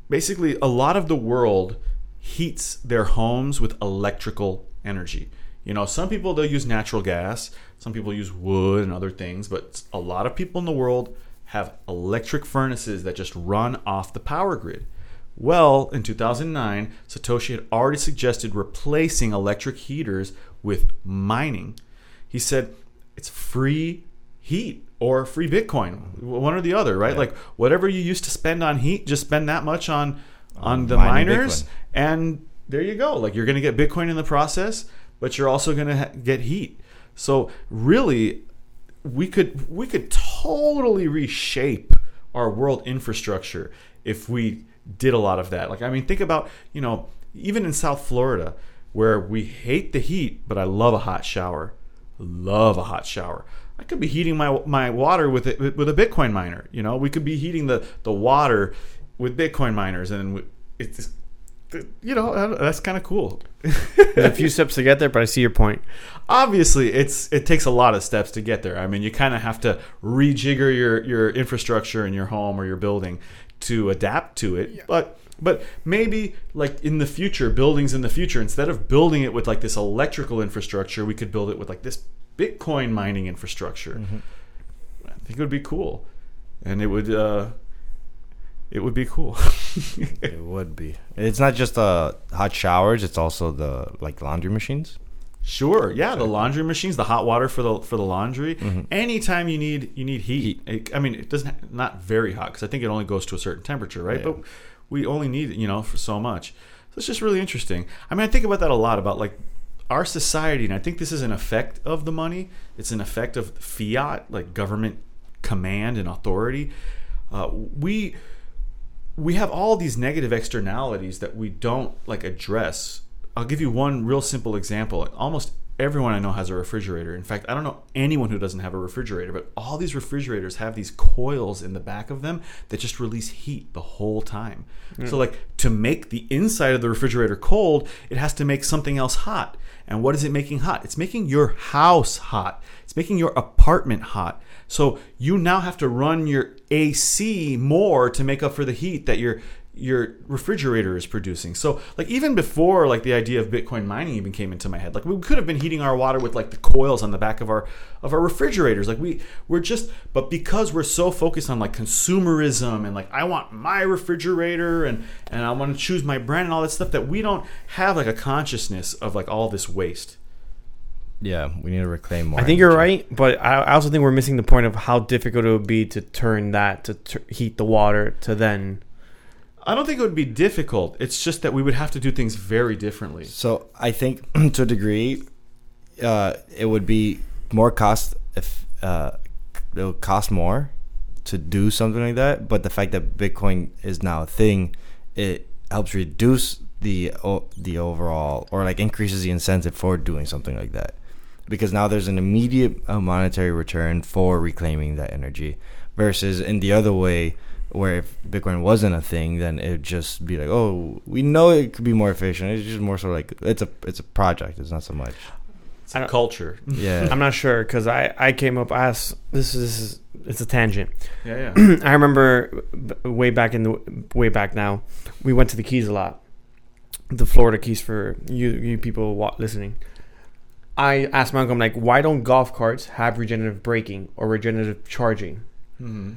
basically a lot of the world heats their homes with electrical energy. You know, some people they'll use natural gas, some people use wood and other things, but a lot of people in the world have electric furnaces that just run off the power grid. Well, in 2009, Satoshi had already suggested replacing electric heaters with mining. He said it's free heat or free Bitcoin, one or the other, right? Yeah. Like whatever you used to spend on heat, just spend that much on on the miners, Bitcoin. and there you go. Like you're going to get Bitcoin in the process, but you're also going to ha- get heat. So really, we could we could totally reshape our world infrastructure if we did a lot of that. Like I mean, think about you know even in South Florida where we hate the heat, but I love a hot shower. Love a hot shower. I could be heating my my water with it with a Bitcoin miner. You know, we could be heating the the water with Bitcoin miners, and it's you know that's kind of cool. There's a few steps to get there, but I see your point. obviously it's it takes a lot of steps to get there. I mean, you kind of have to rejigger your your infrastructure in your home or your building to adapt to it. But but maybe like in the future, buildings in the future, instead of building it with like this electrical infrastructure, we could build it with like this Bitcoin mining infrastructure. I think it would be cool, and it would uh, it would be cool. it would be. It's not just the hot showers; it's also the like laundry machines. Sure. Yeah, the laundry machines, the hot water for the for the laundry. Mhm. Anytime you need you need heat. It- I mean, it doesn't not very hot because I think it only goes to a certain temperature, right? Yeah. But we only need you know for so much. So it's just really interesting. I mean, I think about that a lot about like our society, and I think this is an effect of the money. It's an effect of fiat, like government command and authority. Uh, we we have all these negative externalities that we don't like address. I'll give you one real simple example. Almost everyone I know has a refrigerator. In fact, I don't know anyone who doesn't have a refrigerator, but all these refrigerators have these coils in the back of them that just release heat the whole time. So hmm. like to make the inside of the refrigerator cold, it has to make something else hot. And what is it making hot? It's making your house hot. It's making your apartment hot. So you now have to run your AC more to make up for the heat that you're your refrigerator is producing. So like even before like the idea of Bitcoin mining even came into my head, like we could have been heating our water with like the coils on the back of our of our refrigerators. Like we we're just but because we're so focused on like consumerism and like I want my refrigerator and and I want to choose my brand and all that stuff that we don't have like a consciousness of like all this waste. Yeah, we need to reclaim more. I think you're right, but I, I also think we're missing the point of how difficult it would be to turn that to t- heat the water to then. I don't think it would be difficult. It's just that we would have to do things very differently. So I think to a degree, uh, it would be more cost if uh, it would cost more to do something like that. But the fact that Bitcoin is now a thing, it helps reduce the the overall or like increases the incentive for doing something like that because now there's an immediate uh, monetary return for reclaiming that energy versus in the other way where if Bitcoin wasn't a thing, then it'd just be like, oh, we know it could be more efficient. It's just more so like it's a it's a project. It's not so much. It's I a don't- culture. Yeah. I'm not sure because I I came up as this is this is it's a tangent. Yeah, yeah. I remember way back in the way back now, we went to the Keys a lot, the Florida Keys for you you people wa- listening. I asked my uncle, I'm like, why don't golf carts have regenerative braking or regenerative charging? hmm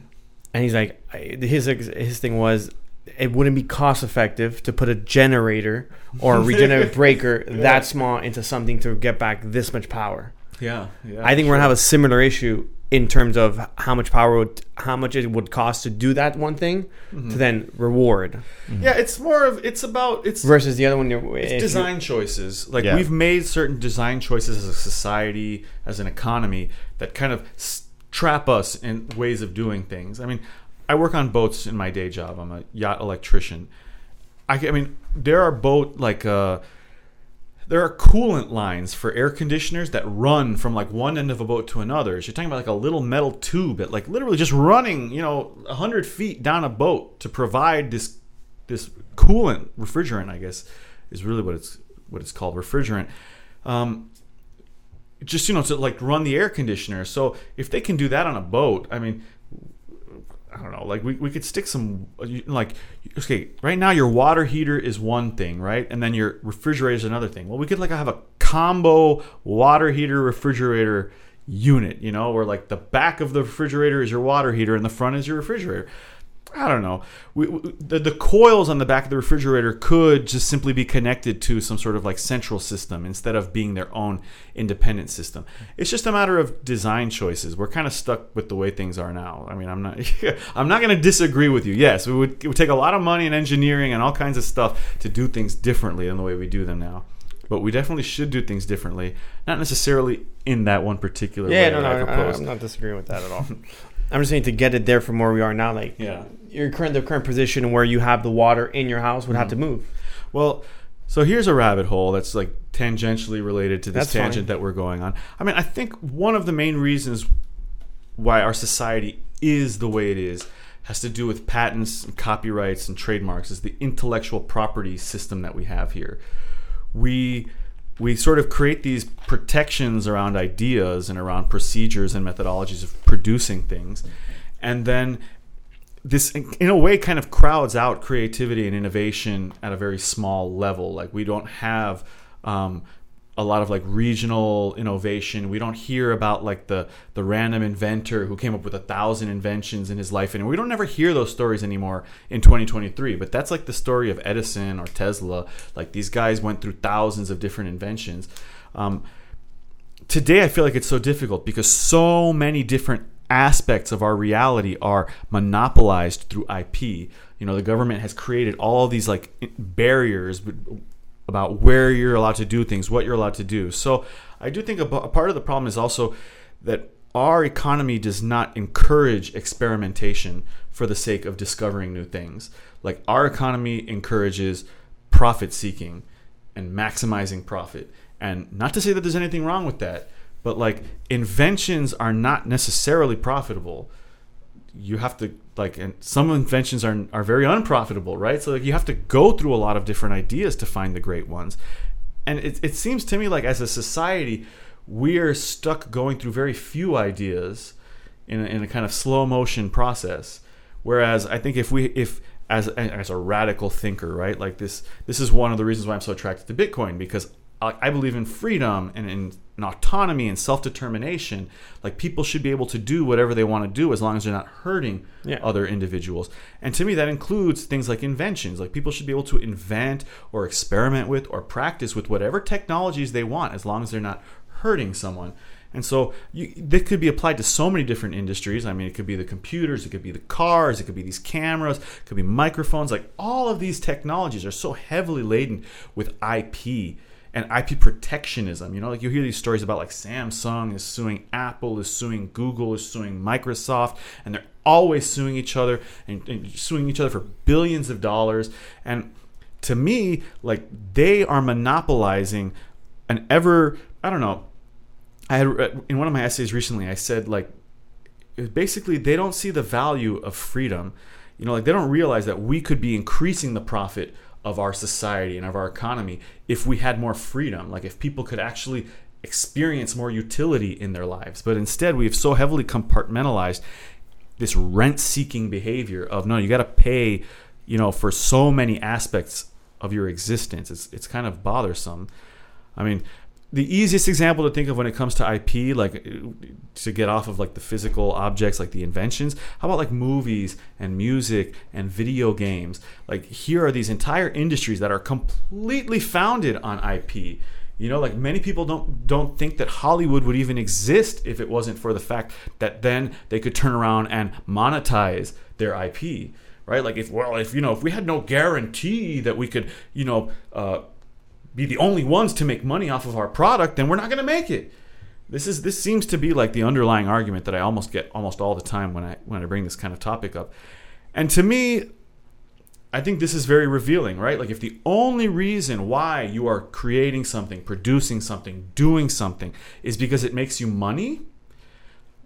And he's like, his his thing was, it wouldn't be cost effective to put a generator or a regenerative breaker that small into something to get back this much power. Yeah, yeah. I think we're gonna have a similar issue in terms of how much power would, how much it would cost to do that one thing Mhm. to then reward Yeah, it's more of it's about it's versus the other one. It's you- design choices. Like Yeah. we've made certain design choices as a society, as an economy that kind of s- trap us in ways of doing things. I mean, I work on boats in my day job. I'm a yacht electrician. I, I mean, there are boat like uh, there are coolant lines for air conditioners that run from like one end of a boat to another. So you're talking about like a little metal tube that like literally just running, you know, hundred feet down a boat to provide this this coolant refrigerant. I guess is really what it's what it's called refrigerant. Um, just you know to like run the air conditioner. So if they can do that on a boat, I mean, I don't know. Like we, we could stick some like okay. Right now your water heater is one thing, right? And then your refrigerator is another thing. Well, we could like have a combo water heater refrigerator unit, you know, where like the back of the refrigerator is your water heater and the front is your refrigerator. I don't know. We, we, the, the coils on the back of the refrigerator could just simply be connected to some sort of like central system instead of being their own independent system. It's just a matter of design choices. We're kind of stuck with the way things are now. I mean, I'm not I'm not going to disagree with you. Yes, it would, it would take a lot of money and engineering and all kinds of stuff to do things differently than the way we do them now. But we definitely should do things differently, not necessarily in that one particular yeah, way no, no, I. I'm not disagreeing with that at all. I'm just saying to get it there from where we are now, like Yeah. Your current the current position where you have the water in your house would have to Mm-hmm. move. Well, so here's a rabbit hole that's like tangentially related to this That's tangent that we're going on. I mean, I think one of the main reasons why our society is the way it is has to do with patents and copyrights and trademarks is the intellectual property system that we have here. We we sort of create these protections around ideas and around procedures and methodologies of producing things. And then this in a way kind of crowds out creativity and innovation at a very small level. Like we don't have um, a lot of like regional innovation. We don't hear about like the the random inventor who came up with a thousand inventions in his life and we don't ever hear those stories anymore in 2023 but that's like the story of edison or tesla. Like these guys went through thousands of different inventions. Um, today I feel like it's so difficult because so many different aspects of our reality are monopolized through IP. You know, the government has created all these like barriers about where you're allowed to do things, what you're allowed to do. So I do think a, part of the problem is also that our economy does not encourage experimentation for the sake of discovering new things. Like our economy encourages profit seeking and maximizing profit. And not to say that there's anything wrong with that, but like inventions are not necessarily profitable. You have to like, and some inventions are are very unprofitable, right? So like you have to go through a lot of different ideas to find the great ones. And it it seems to me like as a society, we're stuck going through very few ideas in a, in a kind of slow motion process. Whereas I think if we if as as a radical thinker, right? Like this this is one of the reasons why I'm so attracted to Bitcoin because I I believe in freedom and in, in autonomy and self determination. Like people should be able to do whatever they want to do as long as they're not hurting Yeah. other individuals. And to me, that includes things like inventions. Like people should be able to invent or experiment with or practice with whatever technologies they want as long as they're not hurting someone. And so you, this could be applied to so many different industries. I mean, it could be the computers, it could be the cars, it could be these cameras, it could be microphones. Like all of these technologies are so heavily laden with IP and IP protectionism. You know, like you hear these stories about like Samsung is suing Apple, is suing Google, is suing Microsoft, and they're always suing each other and, and suing each other for billions of dollars. And to me, like they are monopolizing an ever, I don't know. I had uh, in one of my essays recently, I said like basically they don't see the value of freedom. You know, like they don't realize that we could be increasing the profit of our society and of our economy if we had more freedom. Like if people could actually experience more utility in their lives. But instead, we've so heavily compartmentalized this rent-seeking behavior of no, you got to pay, you know, for so many aspects of your existence. It's it's kind of bothersome. I mean, the easiest example to think of when it comes to IP, like to get off of like the physical objects, like the inventions. How about like movies and music and video games? Like here are these entire industries that are completely founded on IP. You know, like many people don't don't think that Hollywood would even exist if it wasn't for the fact that then they could turn around and monetize their IP, right? Like if well, if you know, if we had no guarantee that we could, you know, uh, be the only ones to make money off of our product, then we're not going to make it. This is this seems to be like the underlying argument that I almost get almost all the time when I when I bring this kind of topic up. And to me, I think this is very revealing, right? Like if the only reason why you are creating something, producing something, doing something is because it makes you money,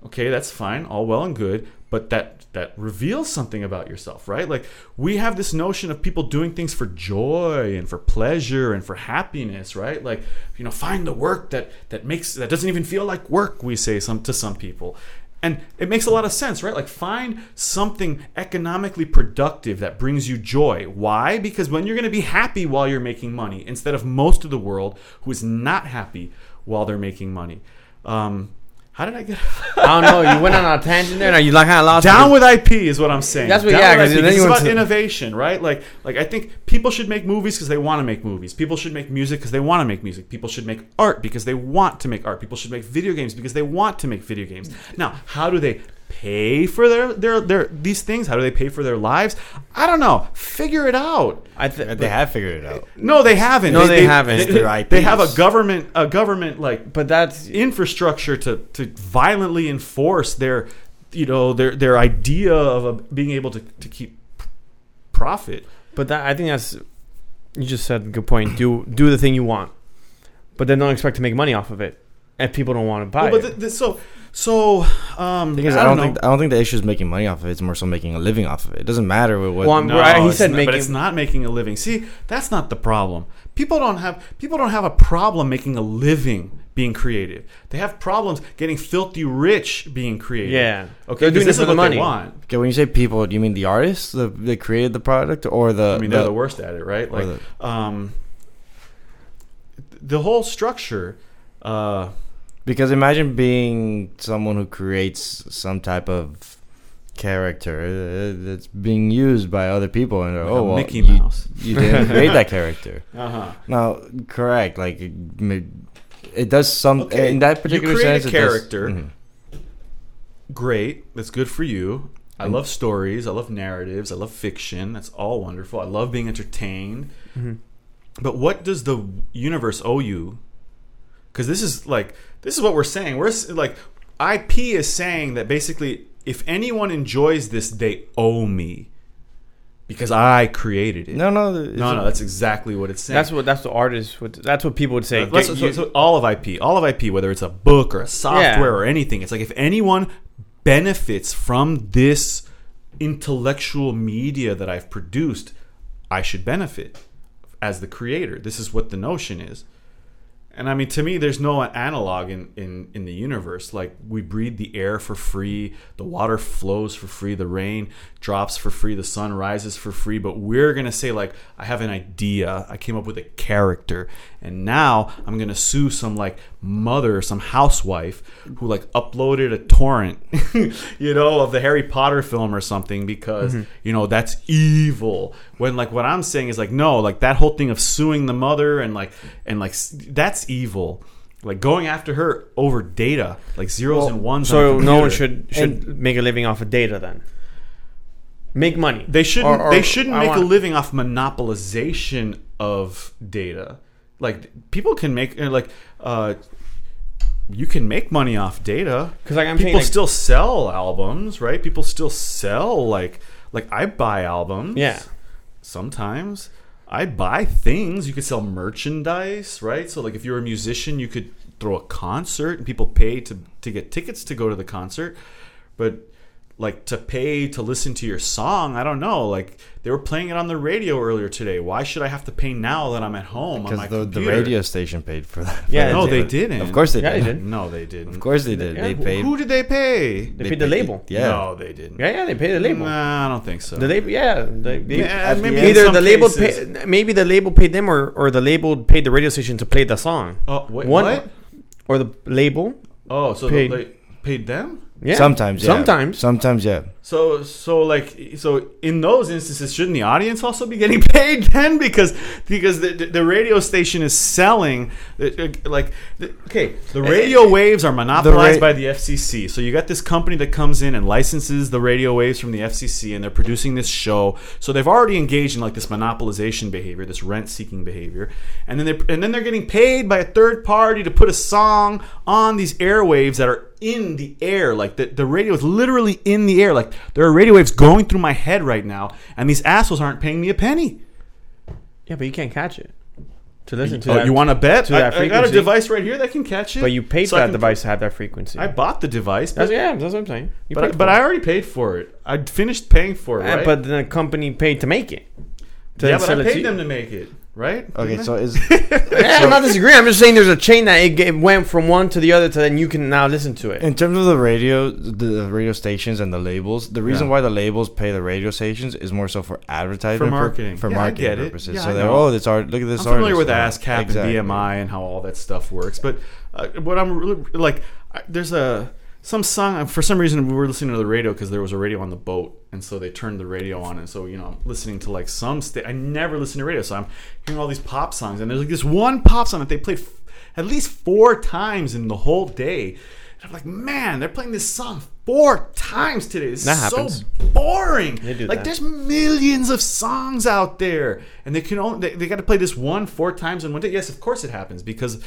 okay, that's fine, all well and good, but that that reveals something about yourself, right? Like we have this notion of people doing things for joy and for pleasure and for happiness, right? Like you know, find the work that that makes that doesn't even feel like work. We say some to some people. And it makes a lot of sense, right? Like find something economically productive that brings you joy. Why? Because when you're going to be happy while you're making money, instead of most of the world who is not happy while they're making money. Um, how did I get I don't know. You went on a tangent there, and you like kind of lost. down me. with IP is what I'm saying. That's what- Down yeah, with 'cause IP. then It's about to- innovation, right? Like, like I think people should make movies because they want to make movies. People should make music because they want to make music. People should make art because they want to make art. People should make video games because they want to make video games. Now, how do they pay for their their their these things? How do they pay for their lives? I don't know. Figure it out. I th- They have figured it out. No, they haven't. No, they haven't. They, It's they have a government a government like but that's infrastructure to, to violently enforce their you know their their idea of a, being able to, to keep profit but that I think that's you just said a good point. Do do the thing you want, but then don't expect to make money off of it, and people don't want to buy Well, but it. th- th- so so um Because I, I, don't, don't know think I don't think the issue is making money off of it. It's more so making a living off of it. It doesn't matter what. what Well, no, Right, he said not- but it's not making a living see that's not the problem people don't have people don't have a problem making a living being creative they have problems getting filthy rich being creative yeah, okay They're doing because this for is the what money. want okay, when you say people, do you mean the artists the, that created the product, or the? I mean, the, they're the worst at it, right? or Like, um, the whole structure. Uh, Because imagine being someone who creates some type of character uh, that's being used by other people, and like oh, well, Mickey Mouse. you didn't create that character. Uh huh. No, correct. Like it, it does some Okay, in that particular you create a sense. does- character. mhm. Great. That's good for you. I love stories. I love narratives. I love fiction. That's all wonderful. I love being entertained. Mhm. But what does the universe owe you? Because this is like this is what we're saying. We're like IP is saying that basically, if anyone enjoys this, they owe me because I created it. No, no, no, no. That's exactly what it's saying. That's what that's the artist would. That's what people would say. That's- Get so, you- so all of IP, all of IP, whether it's a book or a software or anything, it's like if anyone benefits from this intellectual media that I've produced, I should benefit as the creator. This is what the notion is. And I mean, to me, there's no analog in, in, in the universe. Like, we breathe the air for free, the water flows for free, the rain drops for free, the sun rises for free. But we're going to say, like, I have an idea, I came up with a character, and now I'm going to sue some, like, mother, some housewife who, like, uploaded a torrent, you know, of the Harry Potter film or something because, you know, that's evil. When, like, what I'm saying is, like, no, like, that whole thing of suing the mother and, like, and, like, that's evil. Like going after her over data, like zeros and ones. on So no one should should make a living off of data then. Make money. They shouldn't. Or- or they shouldn't I make a living off monopolization of data. Like people can make uh, like uh, you can make money off data 'Cause, like, I'm people saying, like- still sell albums, right? People still sell like like I buy albums. Yeah. sometimes I buy things. You could sell merchandise, right? So like if you're a musician, you could throw a concert and people pay to to get tickets to go to the concert. But like to pay to listen to your song, I don't know. Like they were playing it on the radio earlier today. Why should I have to pay now that I'm at home on my Because the, the radio station paid for that. Yeah, No, They they did. didn't. Of course they Yeah, did. they did. No, they didn't. Of course they did. Yeah, they paid. Who did they pay? They paid the label. Yeah. No, they didn't. Yeah, yeah, they paid the label. Nah, I don't think so. The label, yeah, they, they, Yeah, maybe end- either the label cases. pay, maybe the label paid them, or or the label paid the radio station to play the song, Oh, wait, One- what? or the label. Oh, so Paid. they paid them? Yeah, Sometimes, yeah. sometimes. Sometimes, yeah. So, so like, so in those instances, shouldn't the audience also be getting paid then? Because because the, the the radio station is selling, like, the, okay, the eh, radio eh, waves are monopolized ra- by the FCC. So you got this company that comes in and licenses the radio waves from the FCC, and they're producing this show. So they've already engaged in like this monopolization behavior, this rent-seeking behavior, and then they and then they're getting paid by a third party to put a song on these airwaves that are in the air. Like the, the radio is literally in the air. Like there are radio waves going through my head right now, and these assholes aren't paying me a penny. Yeah, but you can't catch it to listen to. Oh, that, you want to bet? to I, that I got a device right here that can catch it. But you paid So for that can- device to have that frequency. I bought the device, that's, yeah, that's what I'm saying. You but, paid but I already paid for it. I finished paying for it. Right? But the company paid to make it. Yeah, but I paid them to make it. Right? Okay, so is Yeah, I'm not disagreeing. I'm just saying there's a chain that it, it went from one to the other to then you can now listen to it. in terms of the radio, the radio stations and the labels, the reason Yeah. why the labels pay the radio stations is more so for advertising, For marketing. for Yeah, I marketing get it. purposes. Yeah, so I they're know. oh, this art. Look at this. Art. I'm familiar artist. with Yeah, ASCAP exactly. and BMI and how all that stuff works. But uh, what I'm really like, I, there's a some song for some reason we were listening to the radio because there was a radio on the boat, and so they turned the radio on, and so you know I'm listening to like some sta- I never listen to radio, so I'm hearing all these pop songs, and there's like this one pop song that they played f- at least four times in the whole day. And I'm like, man, they're playing this song four times today. This That is happens. so boring. They do like that. there's millions of songs out there, and they can only they, they got to play this one four times in one day. Yes, of course it happens because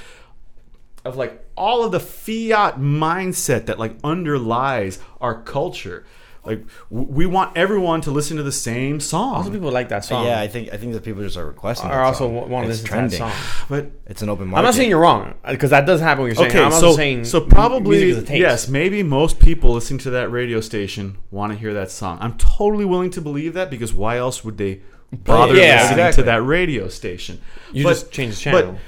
of like all of the fiat mindset that like underlies our culture. Like w- we want everyone to listen to the same song, Also, people like that song. Yeah, I think I think that people just are requesting. Or that also song. want to listen trending. to that song. but It's an open market. I'm not saying you're wrong uh, because that does happen. What you're saying. okay, I'm so also saying so probably music is a taste. yes, maybe most people listening to that radio station want to hear that song. I'm totally willing to believe that because why else would they bother Yeah, listening exactly. to that radio station? You But- just change the channel. But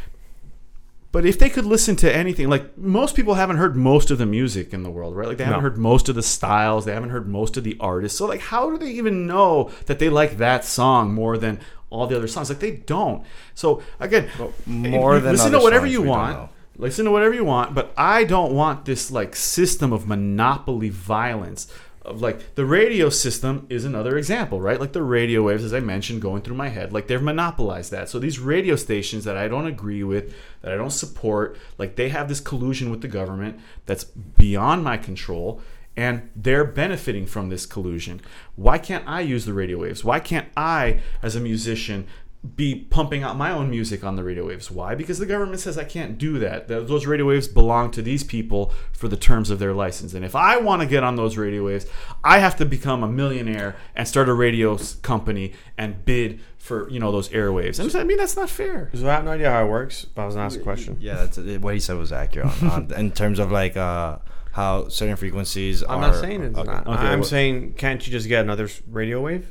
if they could listen to anything, like most people haven't heard most of the music in the world, right? Like they haven't No. heard most of the styles, they haven't heard most of the artists. So like how do they even know that they like that song more than all the other songs? Like they don't. So again, more than listen to whatever you want. Listen to whatever you want, but I don't want this like system of monopoly violence. Of like the radio system is another example, right? Like the radio waves, as I mentioned, going through my head, like they've monopolized that. So these radio stations that I don't agree with, that I don't support, like they have this collusion with the government that's beyond my control and they're benefiting from this collusion. Why can't I use the radio waves? Why can't I, as a musician, be pumping out my own music on the radio waves? Why? Because the government says I can't do that. Those radio waves belong to these people for the terms of their license. And if I want to get on those radio waves, I have to become a millionaire and start a radio company and bid for you know those airwaves. And I mean that's not fair. So I have no idea how it works, but I was gonna ask a question. Yeah, that's what he said was accurate on, on, in terms of like uh, how certain frequencies I'm are. not saying it's okay. not. Okay, I'm what- saying, can't you just get another radio wave?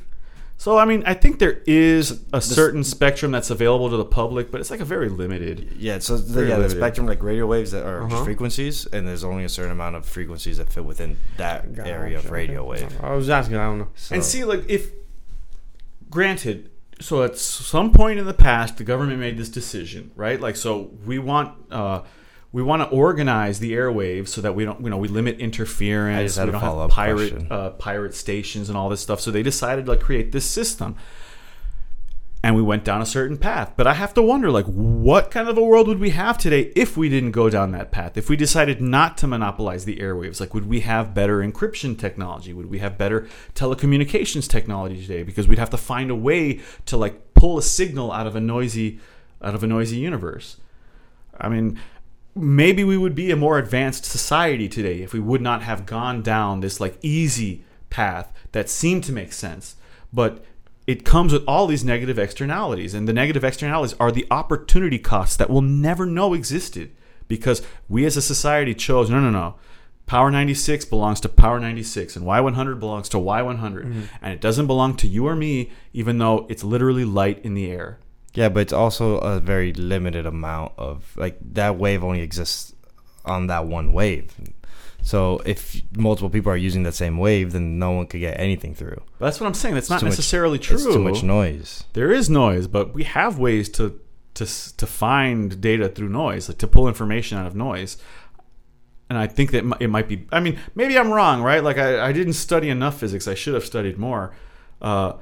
So I mean, I think there is a certain spectrum that's available to the public, but it's like a very limited. Yeah, so the, Very yeah, the spectrum like radio waves that are Uh-huh. frequencies, and there's only a certain amount of frequencies that fit within that area of Gotcha. radio wave. I was asking. I don't know. So, And see, like if granted, so at some point in the past, the government made this decision, right? Like, so we want. uh we want to organize the airwaves so that we don't, you know, we limit interference. We don't have pirate uh, pirate stations and all this stuff. So they decided to like create this system. and we went down a certain path. But I have to wonder, like, what kind of a world would we have today if we didn't go down that path? If we decided not to monopolize the airwaves, like, would we have better encryption technology? Would we have better telecommunications technology today? Because we'd have to find a way to like pull a signal out of a noisy, out of a noisy universe. I mean, maybe we would be a more advanced society today if we would not have gone down this like easy path that seemed to make sense. But it comes with all these negative externalities, and the negative externalities are the opportunity costs that we'll never know existed because we as a society chose no, no, no. Power 96 belongs to Power 96, and Y100 belongs to Y100, mm-hmm. and it doesn't belong to you or me, even though it's literally light in the air. Yeah, but it's also a very limited amount of like that wave only exists on that one wave. So if multiple people are using that same wave, then no one could get anything through. That's what I'm saying. That's It's not too much- necessarily true. It's too much noise. There is noise, but we have ways to to to find data through noise, like to pull information out of noise. And I think that it might be. I mean, maybe I'm wrong, right? Like I, I didn't study enough physics. I should have studied more. Uh,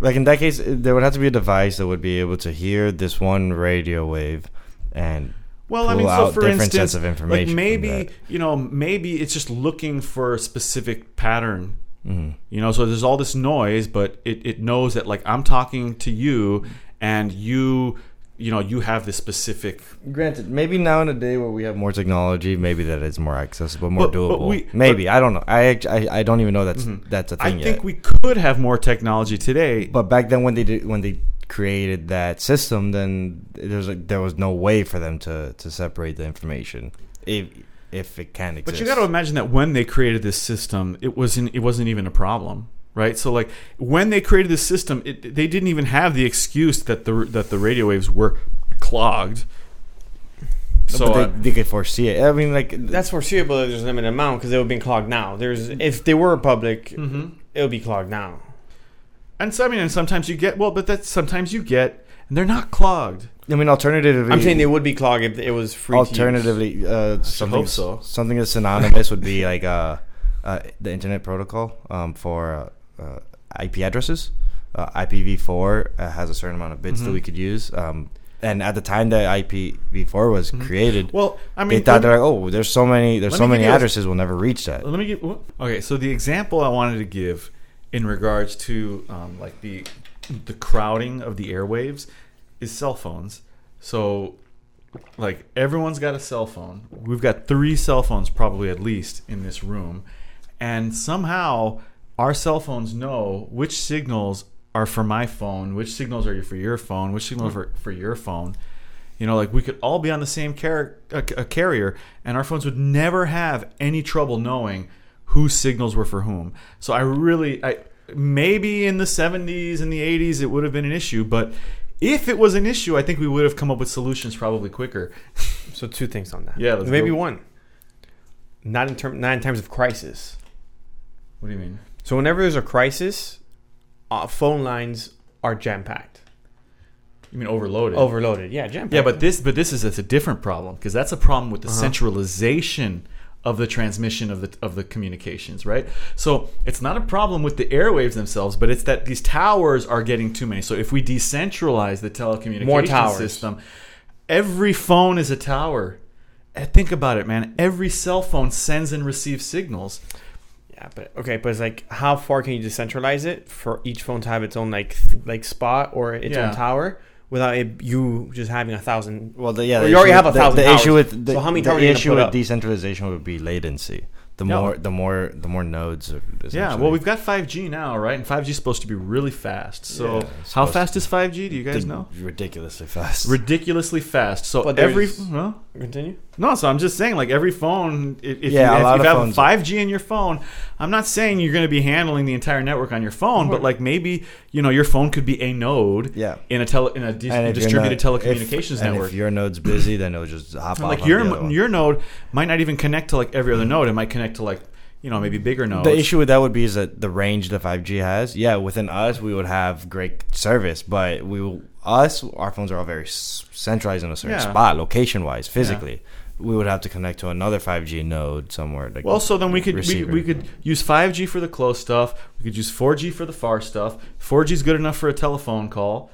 Like in that case, there would have to be a device that would be able to hear this one radio wave and well, I mean, so for different instance, sets of like maybe you know, maybe it's just looking for a specific pattern Mhm. You know, so there's all this noise, but it, it knows that like I'm talking to you and you you know, you have this specific Granted, maybe now in a day where we have more technology, maybe that is more accessible, more But- but doable. we- maybe I don't know. I, I I don't even know that's Mhm. that's a I thing think yet. Think we could have more technology today. but back then when they did when they created that system, then there's like there was no way for them to to separate the information if if it can exist. But you got to imagine that when they created this system, it wasn't it wasn't even a problem, right? So like when they created this system, it, they didn't even have the excuse that the that the radio waves were clogged. So So uh, they, they could foresee it. I mean, like That's foreseeable. If there's a limited amount because it would be clogged now. There's if they were public, mhm. it would be clogged now. and so I mean, and sometimes you get well, but that's sometimes you get, and they're not clogged. I mean, alternatively, I'm saying they would be clogged if it was free. to use. alternatively, uh, something hope so. something that's synonymous would be like uh, uh, the internet protocol um, for uh, IP addresses. Uh, IPv4 uh, has a certain amount of bits that Mhm. we could use. Um, and at the time that IPv4 was Mhm. created, Well, I they mean, thought they're like, oh, there's so many, there's so many give a- addresses, we'll never reach that. Let me get okay. So the example I wanted to give in regards to um, like the the crowding of the airwaves is cell phones. So like everyone's got a cell phone. We've got three cell phones probably at least in this room, and somehow our cell phones know which signals are for my phone, which signals are for your phone, which signals are for, for your phone. You know, like we could all be on the same car- a, a carrier, and our phones would never have any trouble knowing whose signals were for whom. So I really, I maybe in the 70s and the 80s it would have been an issue, but if it was an issue, I think we would have come up with solutions probably quicker. So two things on that. Yeah, maybe go. one. Not in term, not in times of crisis. What do you mean? So whenever there's a crisis, uh, phone lines are jam packed, You mean overloaded? overloaded. Yeah, jam packed. Yeah, but this, but this is it's a different problem because that's a problem with the Uh-huh. centralization of the transmission of the of the communications, right? So it's not a problem with the airwaves themselves, but it's that these towers are getting too many. So if we decentralize the telecommunication system, every phone is a tower. Think about it, man. Every cell phone sends and receives signals. Yeah, but okay, but it's like how far can you decentralize it for each phone to have its own like th- like spot or its Yeah. own tower without it, you just having a thousand? Well, the, yeah, Well, the you already have with- a thousand The, the towers. issue with the, So how many the towers are issue with up? decentralization would be latency. The No. more, the more, the more nodes. Yeah, well, we've got 5G now, right? And 5G is supposed to be really fast. So, Yeah, how fast is 5G? Do you guys Di- know? ridiculously fast. Ridiculously fast. So But every there's- well, Continue. No, so I'm just saying, like every phone, if, if Yeah, you, lot if you have 5G in your phone, I'm not saying you're going to be handling the entire network on your phone, but like maybe you know your phone could be a node Yeah. in a tele, in a dis- And if you're distributed not- telecommunications if, and network. if your node's busy, then it'll just hop And, off. like on your the other one. your node might not even connect to like every other mm-hmm. node. It might connect to like you know maybe bigger nodes. The issue with that would be is that the range the 5G has. Yeah, within us we would have great service, but we will, us our phones are all very centralized in a certain Yeah. spot, location wise, physically. We would have to connect to another 5G node somewhere. Like Well, so then we could we, we could use 5G for the close stuff. We could use 4G for the far stuff. 4G is good enough for a telephone call.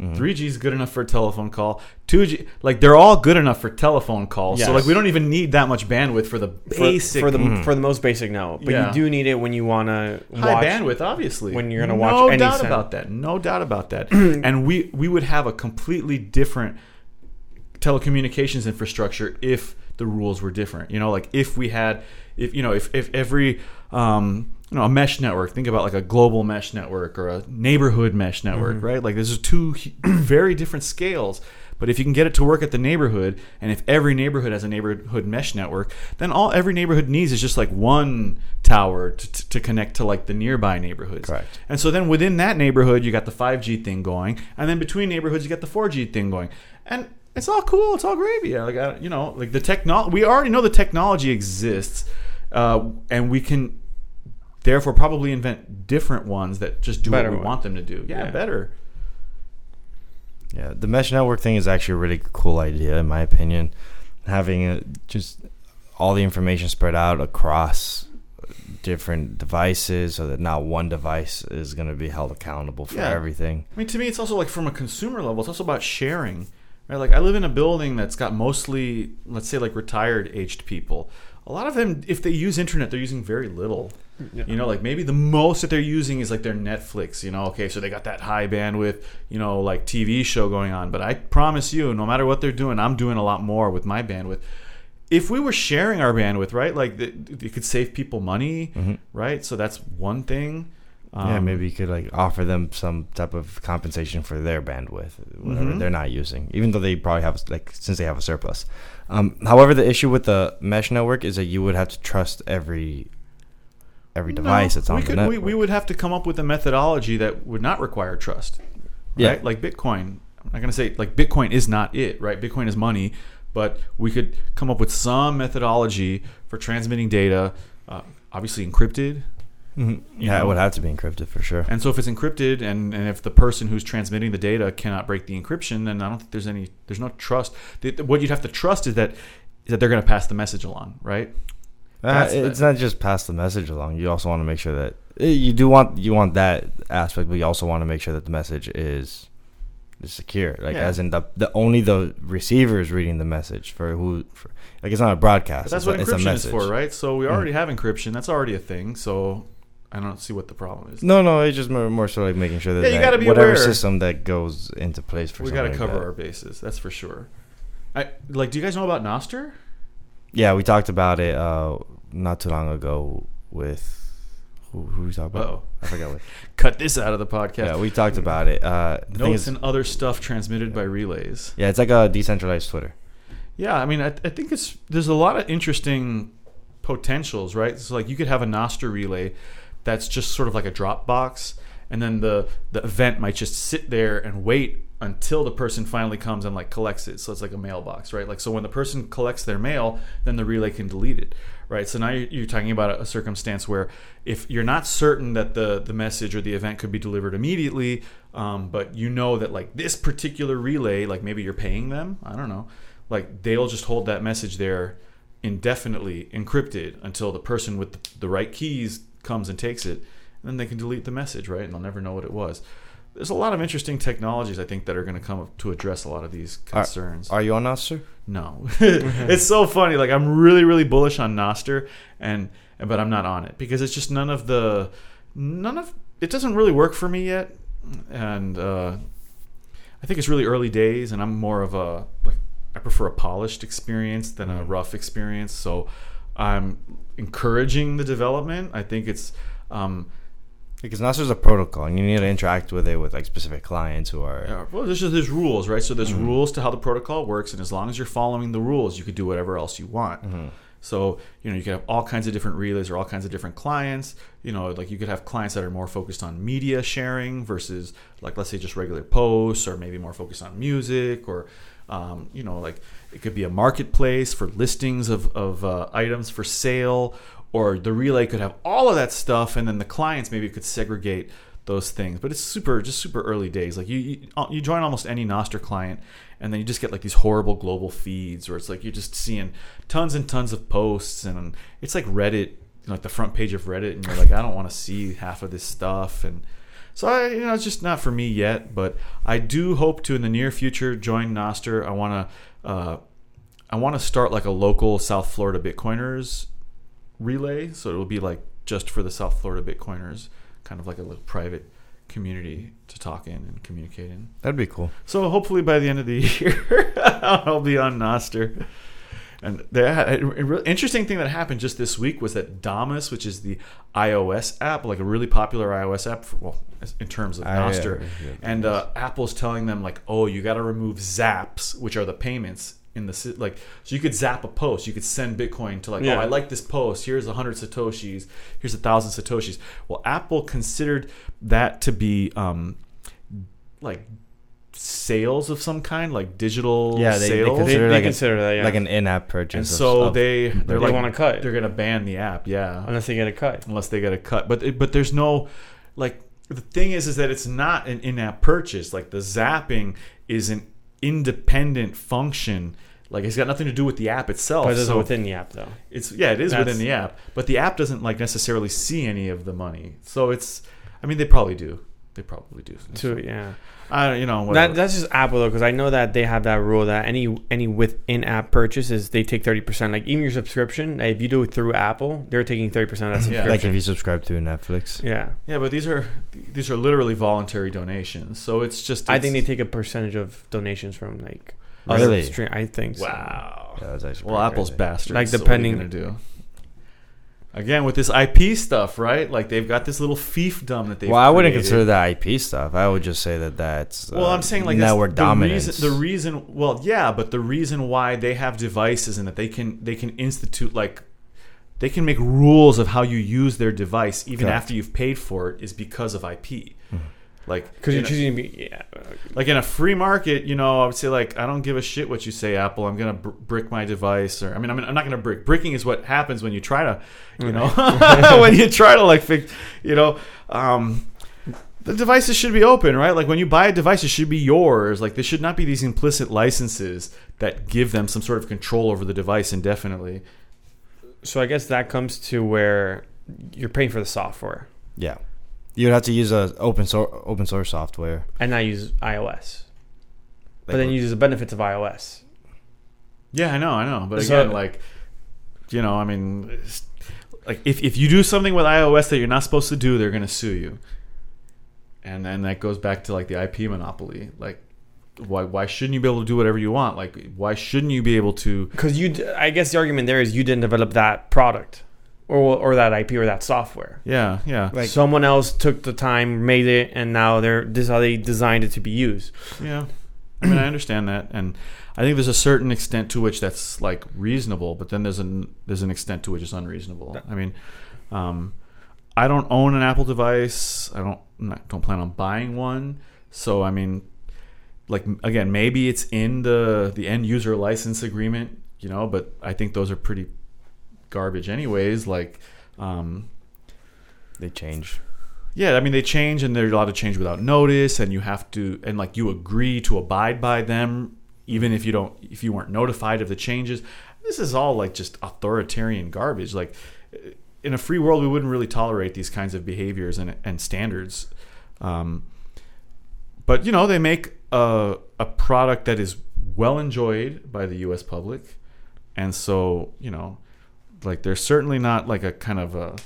Mm-hmm. 3G is good enough for a telephone call. 2G, like they're all good enough for telephone calls. So like we don't even need that much bandwidth for the For- basic for, the Mhm. for the most basic no, but Yeah. you do need it when you want to high bandwidth, obviously. when you're gonna watch No doubt about that. No doubt about that. and we we would have a completely different telecommunications infrastructure if the rules were different. You know, like if we had, if you know, if if every um, you know a mesh network. Think about like a global mesh network or a neighborhood mesh network, right? Like these are two very different scales. But if you can get it to work at the neighborhood, and if every neighborhood has a neighborhood mesh network, then all every neighborhood needs is just like one tower to, to, to connect to like the nearby neighborhoods. Correct. And so then within that neighborhood, you got the 5G thing going, and then between neighborhoods, you got the 4G thing going, and it's all cool. It's all gravy. Yeah, like I, you know, like the technology. We already know the technology exists, uh, and we can therefore probably invent different ones that just do Better what we ones. want them to do. Yeah, Yeah. better. Yeah, the mesh network thing is actually a really cool idea, in my opinion. Having it just all the information spread out across different devices, so that not one device is going to be held accountable for Yeah. everything. I mean, to me, it's also like from a consumer level, it's also about sharing, right? Like I live in a building that's got mostly, let's say, like retired aged people. A lot of them, if they use internet, they're using very little. Yeah. You know, like maybe the most that they're using is like their Netflix. You know, okay, so they got that high bandwidth, you know, like TV show going on. But I promise you, no matter what they're doing, I'm doing a lot more with my bandwidth. If we were sharing our bandwidth, right, like it it could save people money, Mhm. right? So that's one thing. yeah, Um, maybe you could like offer them some type of compensation for their bandwidth, whatever Mhm. they're not using, even though they probably have like since they have a surplus. Um, however, the issue with the mesh network is that you would have to trust every every device No, that's on we the network. We, we would have to come up with a methodology that would not require trust. Yeah. Right? Like Bitcoin. I'm not going to say, like, Bitcoin is not it, right? Bitcoin is money, but we could come up with some methodology for transmitting data, uh, obviously encrypted. Mhm. Yeah, know. it would have to be encrypted for sure. And so if it's encrypted and, and if the person who's transmitting the data cannot break the encryption, then I don't think there's any, there's no trust. The, the- what you'd have to trust is that, is that they're going to pass the message along, right? Uh, That's the- it's not just pass the message along. You also want to make sure that eh, you do want you want that aspect, but you also want to make sure that the message is is secure. Like Yeah. as in the the only the receiver is reading the message for who. For, like it's not a broadcast. But that's it's what a, it's encryption is for, right? So we Mm. already have encryption. That's already a thing. So I don't see what the problem is. No, no, it's just more, more so like making sure that, Yeah, you gotta be whatever aware. system that goes into place for we got to like cover that. our bases. That's for sure. I like. Do you guys know about Nostr? Yeah, we talked about it uh, not too long ago with who, who we talked about. Oh, I forgot what. cut this out of the podcast. Yeah, we talked about it. Uh, the thing Notes is, and other stuff transmitted by relays. yeah, it's like a decentralized Twitter. Yeah, I mean, I, I think it's there's a lot of interesting potentials, right? So like you could have a Nostr relay that's just sort of like a Dropbox, and then the the event might just sit there and wait until the person finally comes and like collects it. So it's like a mailbox, right? Like so when the person collects their mail, then the relay can delete it, right? So now you're, talking about a, circumstance where if you're not certain that the the message or the event could be delivered immediately, um, but you know that like this particular relay, like maybe you're paying them, I don't know, like they'll just hold that message there indefinitely encrypted until the person with the right keys comes and takes it and then they can delete the message right and they'll never know what it was there's a lot of interesting technologies i think that are going to come up to address a lot of these concerns. Are you on Nostr? no. It's so funny like i'm really really bullish on nostr and but i'm not on it because it's just none of the none of it doesn't really work for me yet and uh i think it's really early days and i'm more of a like i prefer a polished experience than a rough experience so i'm encouraging the development. I think it's um Because Nostr is a protocol, and you need to interact with it with like specific clients who are. Yeah, well, there's just there's rules, right? So there's Mhm. rules to how the protocol works, and as long as you're following the rules, you could do whatever else you want. Mhm. So you know you could have all kinds of different relays or all kinds of different clients. You know, like you could have clients that are more focused on media sharing versus like let's say just regular posts, or maybe more focused on music, or um, you know like it could be a marketplace for listings of of uh, items for sale, or the relay could have all of that stuff, and then the clients maybe could segregate those things. But it's super just super early days. Like you you, you join almost any Nostr client and then you just get like these horrible global feeds where it's like you're just seeing tons and tons of posts and it's like reddit like the front page of reddit and you're like i don't want to see half of this stuff and so I, you know it's just not for me yet but i do hope to in the near future join nostr i want to uh, i want to start like a local south florida bitcoiners relay so it'll be like just for the south florida bitcoiners kind of like a little private community to talk in and communicate in That'd be cool. so hopefully by the end of the year, I'll be on Nostr. And the a, a real interesting thing that happened just this week was that Damus, which is the iOS app, like a really popular iOS app, for, well, in terms of I- yeah, yeah, and uh, Apple's telling them like, oh, you got to remove Zaps, which are the payments in the si- like. So you could zap a post, you could send Bitcoin to like, Yeah. oh, I like this post. Here's a hundred satoshis. Here's a thousand satoshis. Well, Apple considered that to be um, like sales of some kind, like digital Yeah, they- they sales. They, Consider they like a- consider that, yeah. Like an in-app purchase. and so stuff. they they're they like want to cut they're gonna ban the app. Yeah, unless they get a cut. unless they get a cut. But but there's no like the thing is is that it's not an in-app purchase. Like the zapping is an independent function. Like it's got nothing to do with the app itself. But it isn't so within the app though. it's yeah, it is That's- within the app, but the app doesn't like necessarily see any of the money. So it's, I mean, they probably do. They probably do. To yeah, I you know that, that's just Apple though, because I know that they have that rule that any any within app purchases they take thirty percent. Like even your subscription, if you do it through Apple, they're taking thirty percent of that Yeah. subscription. like if you subscribe to Netflix. yeah, yeah, but these are these are literally voluntary donations. So it's just. I think they take a percentage of donations from like. Oh, really? stream- I think. So. Wow. Yeah, that's actually Well, Apple's crazy. bastards. Like, so what are you depending- gonna do. Again, with this IP stuff, right? Like they've got this little fiefdom that they. Well, I wouldn't consider that IP stuff. I would just say that that's. Well, uh, I'm saying like network the dominance. Reason, the reason, well, yeah, but the reason why they have devices and that they can they can institute like they can make rules of how you use their device even Correct. after you've paid for it is because of IP. Like Because you're choosing to be. Yeah. like in a free market, you know, I would say like I don't give a shit what you say, Apple. I'm gonna br- brick my device, or I mean, I'm, I'm not gonna brick. Bricking is what happens when you try to, you know, when you try to like fix, you know, um, the devices should be open, right? Like when you buy a device, it should be yours. Like there should not be these implicit licenses that give them some sort of control over the device indefinitely. So I guess that comes to where you're paying for the software yeah, you'd have to use a open source open source software. and not use iOS, but then you use the benefits of iOS. Yeah, I know, I know. But So- again, like, you know, I mean, like if, if you do something with iOS that you're not supposed to do, they're going to sue you. And then that goes back to like the IP monopoly. Like, why why shouldn't you be able to do whatever you want? Like, why shouldn't you be able to? Because you, I guess the argument there is you didn't develop that product, or or that IP or that software. Yeah, yeah, Like- Someone else took the time, made it, and now they're this is how they designed it to be used. yeah. I mean, I understand that, and I think there's a certain extent to which that's like reasonable, but then there's an there's an extent to which it's unreasonable. I mean, um, I don't own an Apple device. I don't not, don't plan on buying one. So I mean, like again, maybe it's in the the end user license agreement, you know, but I think those are pretty garbage anyways. Like, um, they change. yeah, I mean they change and they're lot of change without notice, and you have to and like you agree to abide by them even if you don't if you weren't notified of the changes. This is all like just authoritarian garbage. Like in a free world, we wouldn't really tolerate these kinds of behaviors and and standards. Um, but you know they make a a product that is well enjoyed by the U.S. public, and so you know, like there's certainly not like a kind of a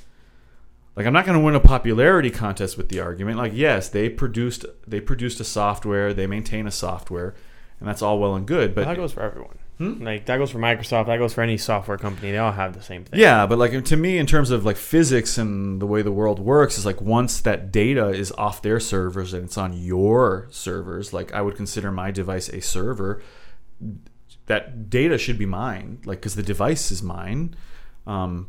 like I'm not going to win a popularity contest with the argument. Like yes, they produced they produced a software, they maintain a software, and that's all well and good. But But that goes for everyone. Hmm? Like that goes for Microsoft. That goes for any software company. They all have the same thing. Yeah, but like to me, in terms of like physics and the way the world works, is like once that data is off their servers and it's on your servers, like I would consider my device a server. That data should be mine, like because the device is mine. Um,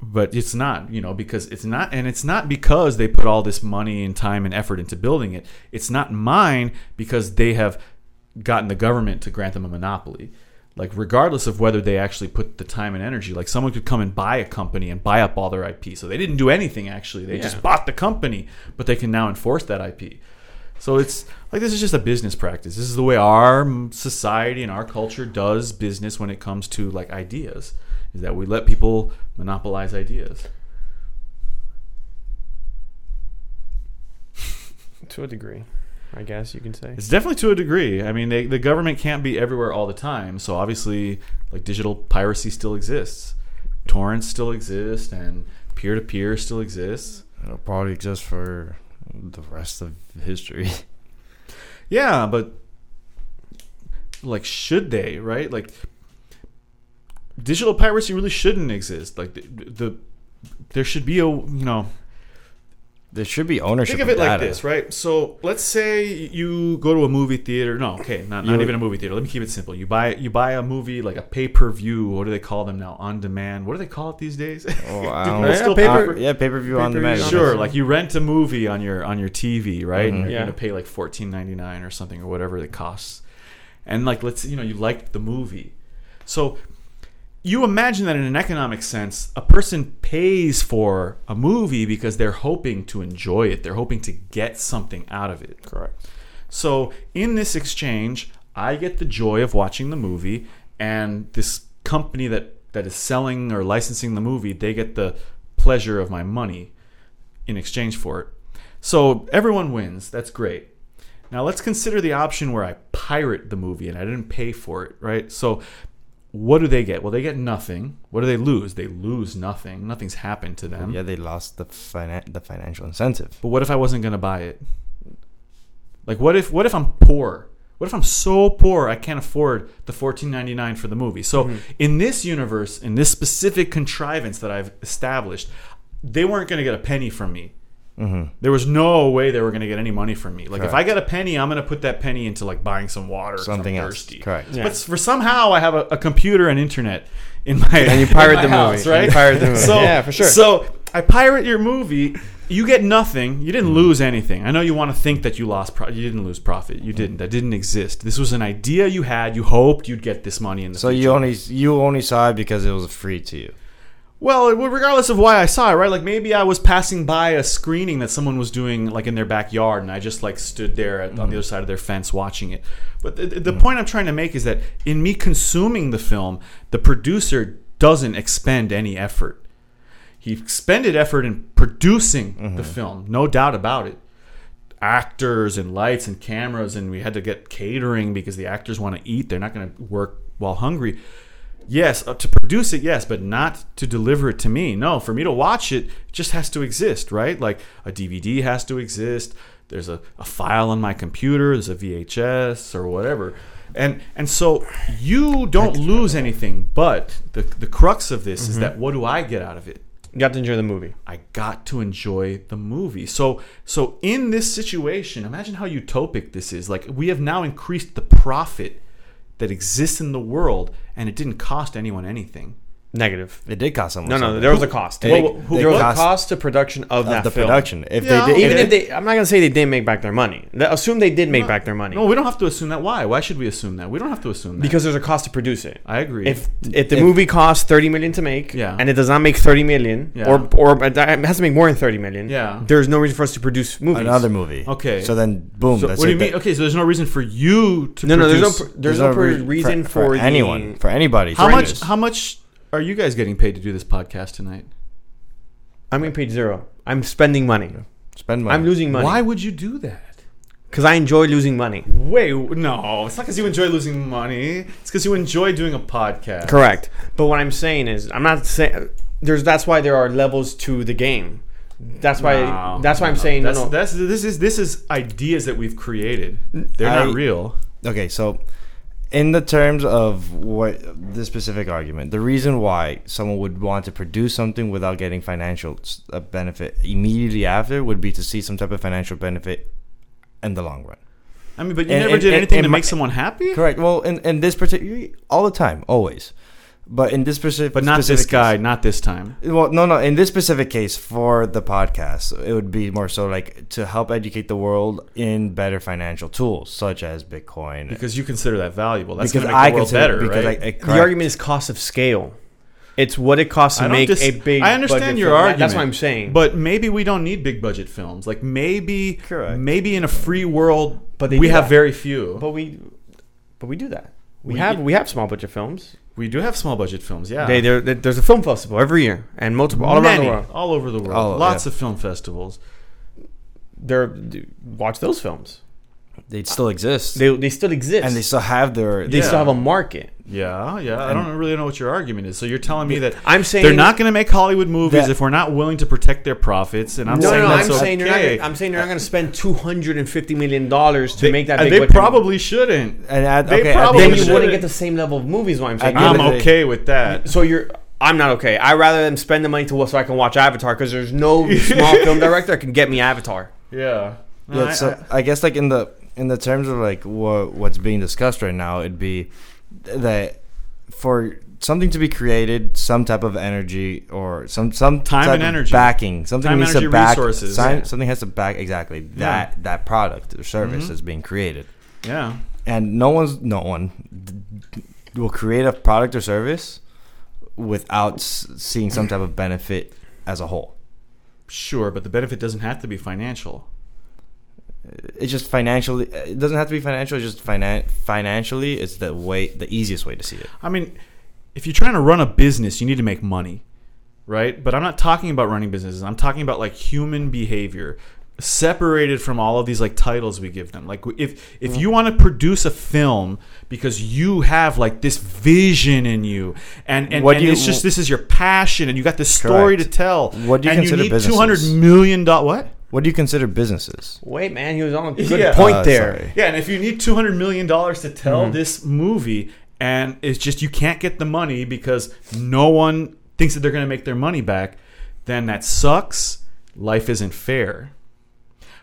but it's not, you know, because it's not, and it's not because they put all this money and time and effort into building it. It's not mine because they have gotten the government to grant them a monopoly. Like, regardless of whether they actually put the time and energy, like someone could come and buy a company and buy up all their IP. So they didn't do anything actually; they Yeah. just bought the company, but they can now enforce that IP. So it's like this is just a business practice. This is the way our society and our culture does business when it comes to like ideas. Is that we let people monopolize ideas. to a degree, I guess you can say. It's definitely to a degree. I mean, they, the government can't be everywhere all the time. So obviously, like digital piracy still exists, torrents still exist, and peer to peer still exists. It'll probably exist for the rest of history. Yeah, but like, should they? Right? Like, digital piracy really shouldn't exist. Like the, the there should be a you know There should be ownership. Think of it like data. this, right? So let's say you go to a movie theater. No, okay, not, not even a movie theater. Let me keep it simple. You buy you buy a movie like a pay per view. What do they call them now? On demand. What do they call it these days? Oh, I Do don't people know. still paper- pay Uh, yeah, pay per view on pay-per-view demand. Sure, like you rent a movie on your on your TV, right? And Mhm. you're Yeah. gonna pay like fourteen ninety nine or something or whatever it costs. And like let's you know you liked the movie, so you imagine that in an economic sense, a person pays for a movie because they're hoping to enjoy it. They're hoping to get something out of it. Correct. So in this exchange, I get the joy of watching the movie, and this company that that is selling or licensing the movie, they get the pleasure of my money in exchange for it. So everyone wins. That's great. Now let's consider the option where I pirate the movie and I didn't pay for it, right? So what do they get? Well, they get nothing. What do they lose? They lose nothing. Nothing's happened to them. Yeah, they lost the finan- the financial incentive. But what if I wasn't going to buy it? Like what if what if I'm poor? What if I'm so poor I can't afford the 14.99 for the movie? So mm-hmm. in this universe, in this specific contrivance that I've established, they weren't going to get a penny from me. Mm-hmm. There was no way they were going to get any money from me. Like if I get a penny, I'm going to put that penny into like buying some water, I'm Something else. thirsty. Correct. Yeah. But for somehow I have a, a computer and internet in my And you pirate the house, movie. Right? you pirate the movie. So, Yeah, for sure. So I pirate your movie. You get nothing. You didn't lose anything. I know you want to think that you lost. Pro- you didn't lose profit. You didn't. That didn't exist. This was an idea you had. You hoped you'd get this money in the So future. you only you only saw it because it was free to you. Well, regardless of why I saw it, right? Like maybe I was passing by a screening that someone was doing, like in their backyard, and I just like stood there at, on the mm-hmm. other side of their fence watching it. But the, the mm-hmm. point I'm trying to make is that in me consuming the film, the producer doesn't expend any effort. He expended effort in producing the mm-hmm. film, no doubt about it. Actors and lights and cameras, and we had to get catering because the actors want to eat. They're not going to work while hungry yes uh, to produce it yes but not to deliver it to me. No for me to watch it it just has to exist right? Like a dvd has to exist. There's a, a file on my computer there's a vhs or whatever. And and so you don't lose anything but the the crux of this is that what do i get out of it? You got to enjoy the movie. I got to enjoy the movie. So so in this situation, imagine how utopic this is. Like we have now increased the profit that exists in the world and it didn't cost anyone anything. Negative. It did cost someone. No, no, something. there was a cost. They- They- they there was cost- a cost to production of, of that the film. production. If Yeah, they did, Even if if they, I'm not gonna say they didn't make back their money. Assume they did make back their money No, we don't have to assume that. Why? Why should we assume that? We don't have to assume that. because there's a cost to produce it. I agree. If if the If- movie costs 30 million to make, Yeah. and it does not make 30 million, Yeah. or or uh, it has to make more than 30 million, Yeah. there's no reason for us to produce movies. another movie. Okay. So then, boom. so that's what do you mean? Okay, so there's no reason for you to No, no, there's no produce- pr- there's, no, pr- re- reason for, the- anyone, for anybody. how much how much are you guys getting paid to do this podcast tonight? I'm getting paid zero. I'm spending money. Spend money. I'm losing money. Why would you do that? Because I enjoy losing money. Wait, no, it's not because you enjoy losing money. It's because you enjoy doing a podcast. Correct. But what I'm saying is, I'm not saying there's. That's why there are levels to the game. That's why. No, that's why I'm no. saying that's, no, no. that's this is this is ideas that we've created. They're I- not real. Okay, so in the terms of what this specific argument, the reason why someone would want to produce something without getting financial uh, benefit immediately after would be to see some type of financial benefit in the long run. I mean, but you And- never and- did and- anything to my- make someone happy. Correct. Well, in, in this particular, all the time, always. But in this specific, But not this guy. case- Not this time. well, no, no. In this specific case, for the podcast, it would be more so like to help educate the world in better financial tools, such as Bitcoin. Because you consider that valuable. That's Because make I the world consider better, because right? I, I The argument is cost of scale. It's what it costs to make dis- a big. I understand your film. Argument. That's what I'm saying. But maybe we don't need big budget films. Like maybe, Correct. maybe in a free world, But they we have that. very few. but we, but we do that. We, We- have we have small budget films. We do have small budget films. Yeah, They, there- there's a film festival every year and multiple all around the world. all over the world. Oh, Lots yeah. of film festivals. They're watch those films. They still exist, They they still exist and they still have their. they Yeah. still have a market. Yeah, yeah. I don't really know what your argument is. So you're telling me that I'm saying they're not going to make Hollywood movies if we're not willing to protect their profits. And I'm no, saying no, no. that's I'm okay. saying you're not. Gonna, I'm saying they're not going to spend 250 million dollars to They- make that. and big they budget probably shouldn't. and at, They okay, at probably then you of the- wouldn't get the same level of movies. What I'm saying. I'm end of the day- okay with that. So you're. I'm not okay. I rather them spend the money to so I can watch Avatar because there's no small film director that can get me Avatar. Yeah. No, Yeah, I- so I, guess like in the in the terms of like what what's being discussed right now, it'd be that for something to be created, some type of energy or some some Time type and of energy. backing, something Time, needs energy, to back resources. sign- Yeah. Something has to back exactly that that product or service Mhm. that's being created, yeah. and no one's no one will create a product or service without s- seeing some type of benefit as a whole. Sure, but the benefit doesn't have to be financial. It's just financially it doesn't have to be financial it's just finan- financially it's the way the easiest way to see it I mean, if you're trying to run a business, you need to make money, right? But I'm not talking about running businesses. I'm talking about like human behavior separated from all of these like titles we give them. Like if if mm-hmm. you want to produce a film because you have like this vision in you and and, What and you- it's just this is your passion and you got this story Correct. to tell. What do you and consider you need 200 businesses? million dollars what? What do you consider businesses Wait, man, he was on a good Yeah. point Uh, there. sorry. Yeah, and if you need two hundred million dollars to tell Mm-hmm. this movie, and it's just you can't get the money because no one thinks that they're going to make their money back, then that sucks. Life isn't fair.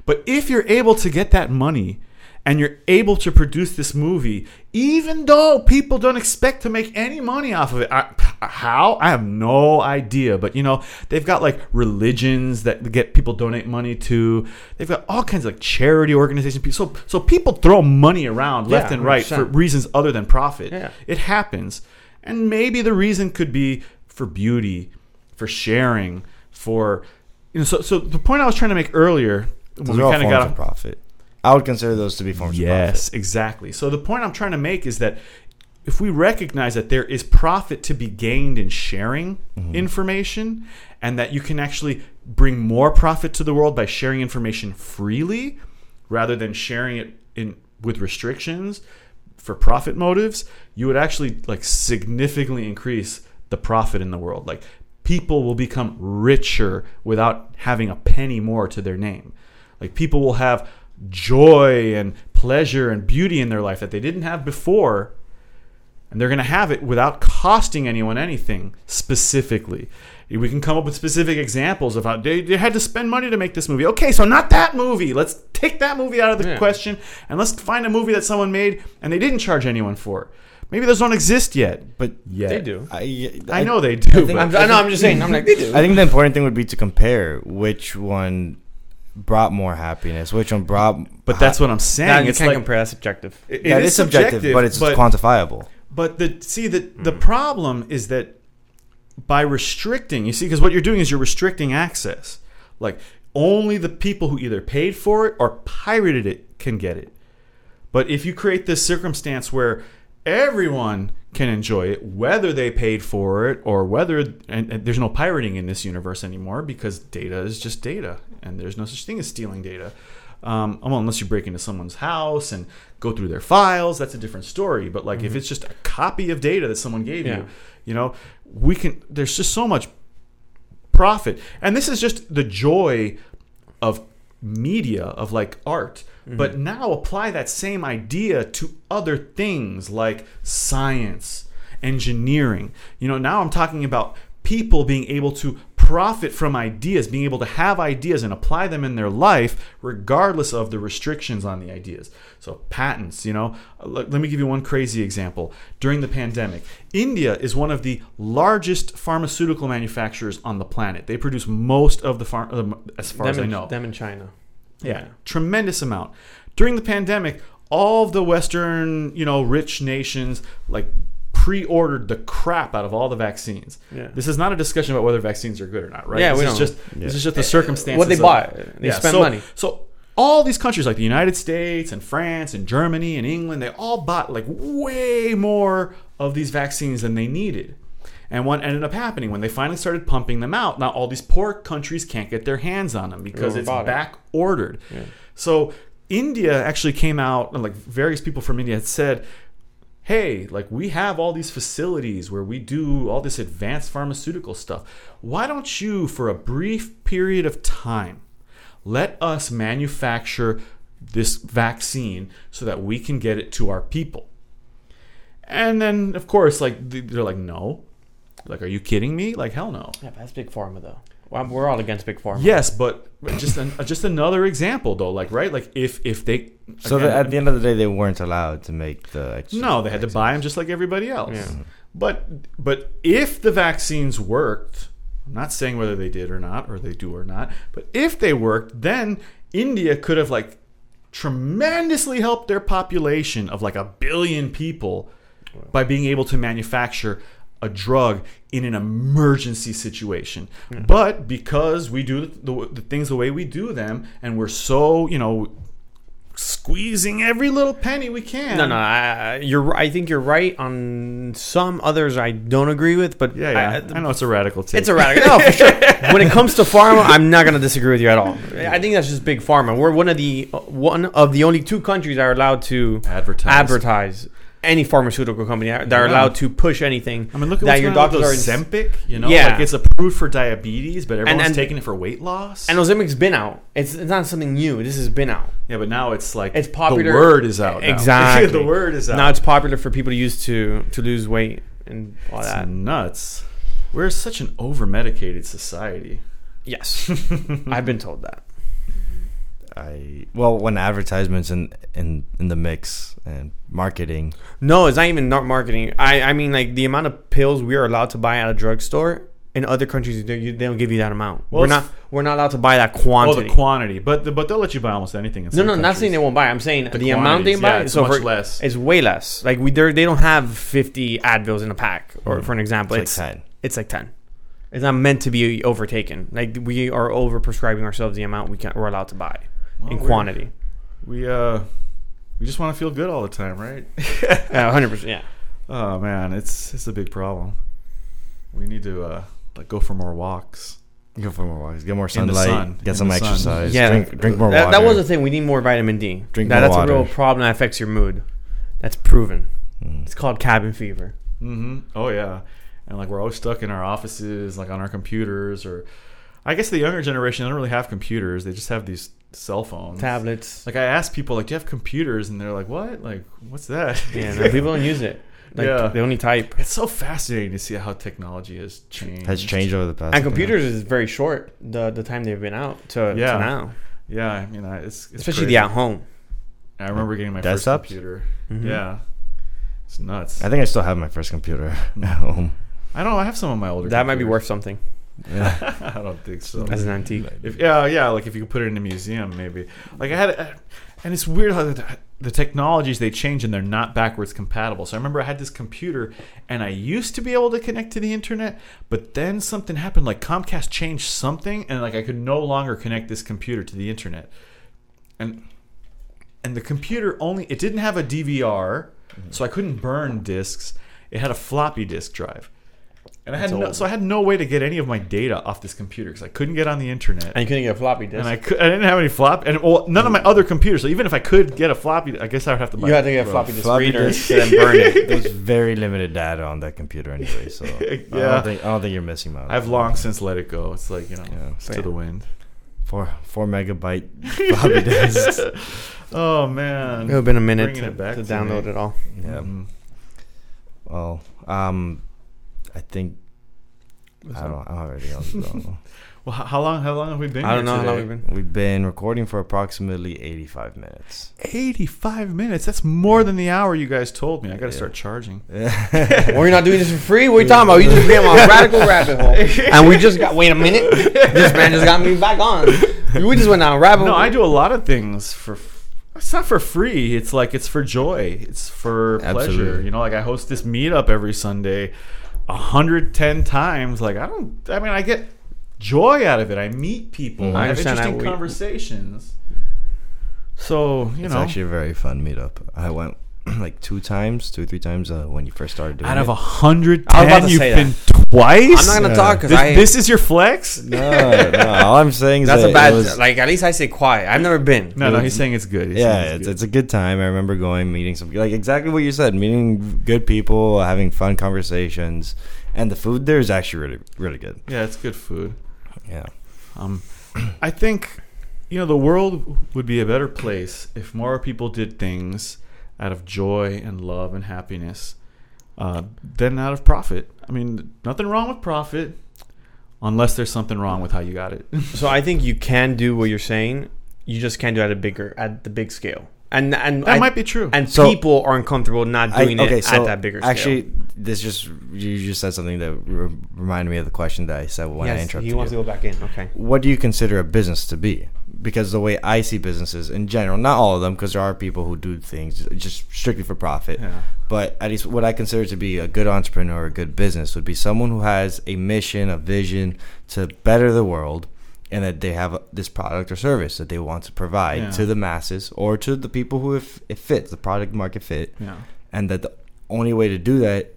But if you're able to get that money and you're able to produce this movie, even though people don't expect to make any money off of it, I, how? I have no idea. But you know, they've got like religions that get people donate money to. They've got all kinds of like charity organizations. So so people throw money around left Yeah, and right for 100%. reasons other than profit. Yeah. It happens. And maybe the reason could be for beauty, for sharing, for you know. So so the point I was trying to make earlier. When we all kind of got of profit i would consider those to be forms Yes, exactly. So the point I'm trying to make is that if we recognize that there is profit to be gained in sharing mm-hmm. information and that you can actually bring more profit to the world by sharing information freely rather than sharing it in with restrictions for profit motives, you would actually like significantly increase the profit in the world. Like people will become richer without having a penny more to their name. Like people will have joy and pleasure and beauty in their life that they didn't have before. And they're going to have it without costing anyone anything specifically. We can come up with specific examples of how they, they had to spend money to make this movie. Okay, so not that movie. Let's take that movie out of the Yeah. question and let's find a movie that someone made and they didn't charge anyone for. Maybe those don't exist yet. but Yet. They do. I, I know they do. think- but- I'm, I know. I'm just saying. I'm like they do. I think the important thing would be to compare which one brought more happiness, which one brought. but that's what I'm saying. Nah, you it's can't like compare. That's subjective. it- it that is is subjective, but it's but, quantifiable. But the see the the mm. problem is that by restricting, you see, because what you're doing is you're restricting access. Like only the people who either paid for it or pirated it can get it. But if you create this circumstance where everyone can enjoy it, whether they paid for it or whether, and, and there's no pirating in this universe anymore because data is just data, and there's no such thing as stealing data. Um, well, unless you break into someone's house and go through their files, that's a different story. But like, if it's just a copy of data that someone gave Yeah. you, you know, we can. There's just so much profit, and this is just the joy of media of like art mm-hmm. but now apply that same idea to other things like science engineering. You know now i'm talking about people being able to profit from ideas being able to have ideas and apply them in their life regardless of the restrictions on the ideas. So patents you know? Let, me give you one crazy example. During the pandemic india is one of the largest pharmaceutical manufacturers on the planet. They produce most of the farm um, as far them as i know. them in China. yeah, tremendous amount. During the pandemic, all of the Western, you know, rich nations like pre-ordered the crap out of all the vaccines. Yeah. This is not a discussion about whether vaccines are good or not, right? Yeah, this we is don't- just this is just the circumstances. What they of- bought, they Yeah, spent so, money. So all these countries like the United States and France and Germany and England, they all bought like way more of these vaccines than they needed. And what ended up happening when they finally started pumping them out, now all these poor countries can't get their hands on them because it's it. back ordered. So India actually came out, and like various people from India had said, hey, like we have all these facilities where we do all this advanced pharmaceutical stuff. Why don't you, for a brief period of time, let us manufacture this vaccine so that we can get it to our people? And then, of course, like they're like, no. Like, are you kidding me? Like, hell no. Yeah, that's big pharma though. Well, we're all against big pharma. Yes, but but just an, just another example though. Like, right? Like, if if they So again, that at the end of the day, they weren't allowed to make the. Extra No, they had to buy them just like everybody else. Yeah. But but if the vaccines worked, I'm not saying whether they did or not, or they do or not, but if they worked, then India could have like tremendously helped their population of like a billion people by being able to manufacture a drug in an emergency situation. But because we do the, the things the way we do them, and we're so you know squeezing every little penny we can. No, no, I, I- you're. I think you're right on some others. I don't agree with, but Yeah, yeah. I, I, know it's a radical take. It's a radical. No, for sure. When it comes to pharma, I'm not going to disagree with you at all. I think that's just big pharma. We're one of the one of the only two countries that are allowed to advertise. advertise any pharmaceutical company that are Yeah. allowed to push anything. I mean, look at that your your doctors are Ozempic. You know, Yeah. like it's approved for diabetes, but everyone's and- taking it for weight loss. And Ozempic's been out. It's, it's not something new. This has been out. yeah, but now it's like It's popular- The word is out. now. Exactly. the word is out. Now it's popular for people to use to to lose weight and all It's that. nuts. We're such an over medicated society. Yes, I've been told that. I well, when advertisements in in in the mix and marketing, No, it's not even not marketing. I, I mean, like the amount of pills we are allowed to buy at a drugstore in other countries, they, they don't give you that amount. Well, we're not we're not allowed to buy that Oh, quantity. the quantity, but the, but they'll let you buy almost anything. In no, some no, not saying they won't buy. I'm saying the, The amount they buy. yeah, it's so much for, less. It's way less. Like we they're- don't have 50 Advils in a pack, or mm. for an example, it's it's like ten. it's like 10. It's not meant to be overtaken. Like we are over prescribing ourselves the amount we can we're allowed to buy Well, in quantity. We uh, we just want to feel good all the time, right? Yeah, 100. percent Yeah. oh man, it's it's a big problem. We need to uh, like go for more walks. Go for more walks, get more sunlight, sun, get in some the sun. exercise, Yeah, drink, drink more that, water. that was the thing. We need more vitamin D. Drink That- more that's a real problem that affects your mood. That's proven. Mm. It's called cabin fever. Mm-hmm. Oh yeah, and like we're always stuck in our offices, like on our computers, or I guess the younger generation they don't really have computers; they just have these cell phones, Tablets. Like I ask people, like, "Do you have computers?" And they're like, "What? Like, what's that?" Yeah, no, people don't use it. Like, Yeah. They only type. it's so fascinating to see how technology has changed. has changed over the past. And computers is very short. The the time they've been out to, Yeah. to now, Yeah, I mean, I- it's, it's especially crazy. the at home. I remember getting my Desktops? first computer. Mhm. Yeah, it's nuts. I think I still have my first computer at home. I don't know. I have some of my older. That might be worth something Yeah. I don't think so. as an antique. If, yeah, yeah, like if you could put it in a museum, maybe. Like I had, uh, and it's weird how the, the technologies they change and they're not backwards compatible. So I remember I had this computer, and I used to be able to connect to the internet, but then something happened. Like Comcast changed something, and like I could no longer connect this computer to the internet, and and the computer only it didn't have a DVR, so I couldn't burn discs. It had a floppy disk drive. And I had no, so I had no way to get any of my data off this computer because I couldn't get on the internet And you couldn't get a floppy disk. and I could, I didn't have any flop and well none of my other computers. So even if I could get a floppy, I guess I would have to buy. you had to get a floppy disk floppy reader disk. to then burn it. There's very limited data on that computer anyway, so I Yeah. don't think I don't think you're missing out. I've long since let it go. It's like you know, Yeah. it's to the wind. four four megabyte floppy disks. Oh man, It would have been a minute to, it back to to download me. it all. Yeah. Mm. Well, um, I think What's I don't. up? I don't have anything else. to go. Well, how how long? How long have we been? I don't here know how long we've been. We've been recording for approximately eighty-five minutes. 85 minutes. That's more than the hour you guys told me. I got to Yeah. start charging. well, you're not doing this for free. What are you talking about? You just became a radical rabbit hole, and we just got. Wait a minute. This man just got me back on. We just went down a rabbit No, hole. I do a lot of things for. It's not for free. It's like it's for joy. It's for pleasure. You know, like I host this meetup every Sunday, hundred ten times. Like I don't. I mean, I get joy out of it. I meet people. Mhm. I, have interesting We- conversations. So you it's know, actually a very fun meetup. I went like two times, two or three times uh, when you first started doing out of it. a hundred I was about ten, to you've say been twice. I'm not gonna Yeah. talk because This, I. this is your flex. no, no. All I'm saying is that's that a bad. It was, like at least I say quiet. I've never been. No, no, he's saying it's good. He's yeah, saying it's, good. it's a good time. I remember going, meeting some, like exactly what you said, meeting good people, having fun conversations, and the food there is actually really, really good. yeah, it's good food. Yeah. Um, I think you know the world would be a better place if more people did things out of joy and love and happiness uh, than out of profit. I mean, nothing wrong with profit, unless there's something wrong with how you got it. So I think you can do what you're saying. You just can't do it at a bigger, at the big scale. And and that I- might be true. and So- people are uncomfortable not I- doing it at that bigger scale. Actually, this just you just said something that re- reminded me of the question that I said when I yes, interrupted he wants you. to go back in. Okay. What do you consider a business to be? Because the way I see businesses in general, not all of them, because there are people who do things just strictly for profit. yeah. But at least what I consider to be a good entrepreneur, or a good business, would be someone who has a mission, a vision to better the world, and that they have this product or service that they want to provide Yeah. to the masses or to the people who if it fits the product market fit, Yeah. and that the only way to do that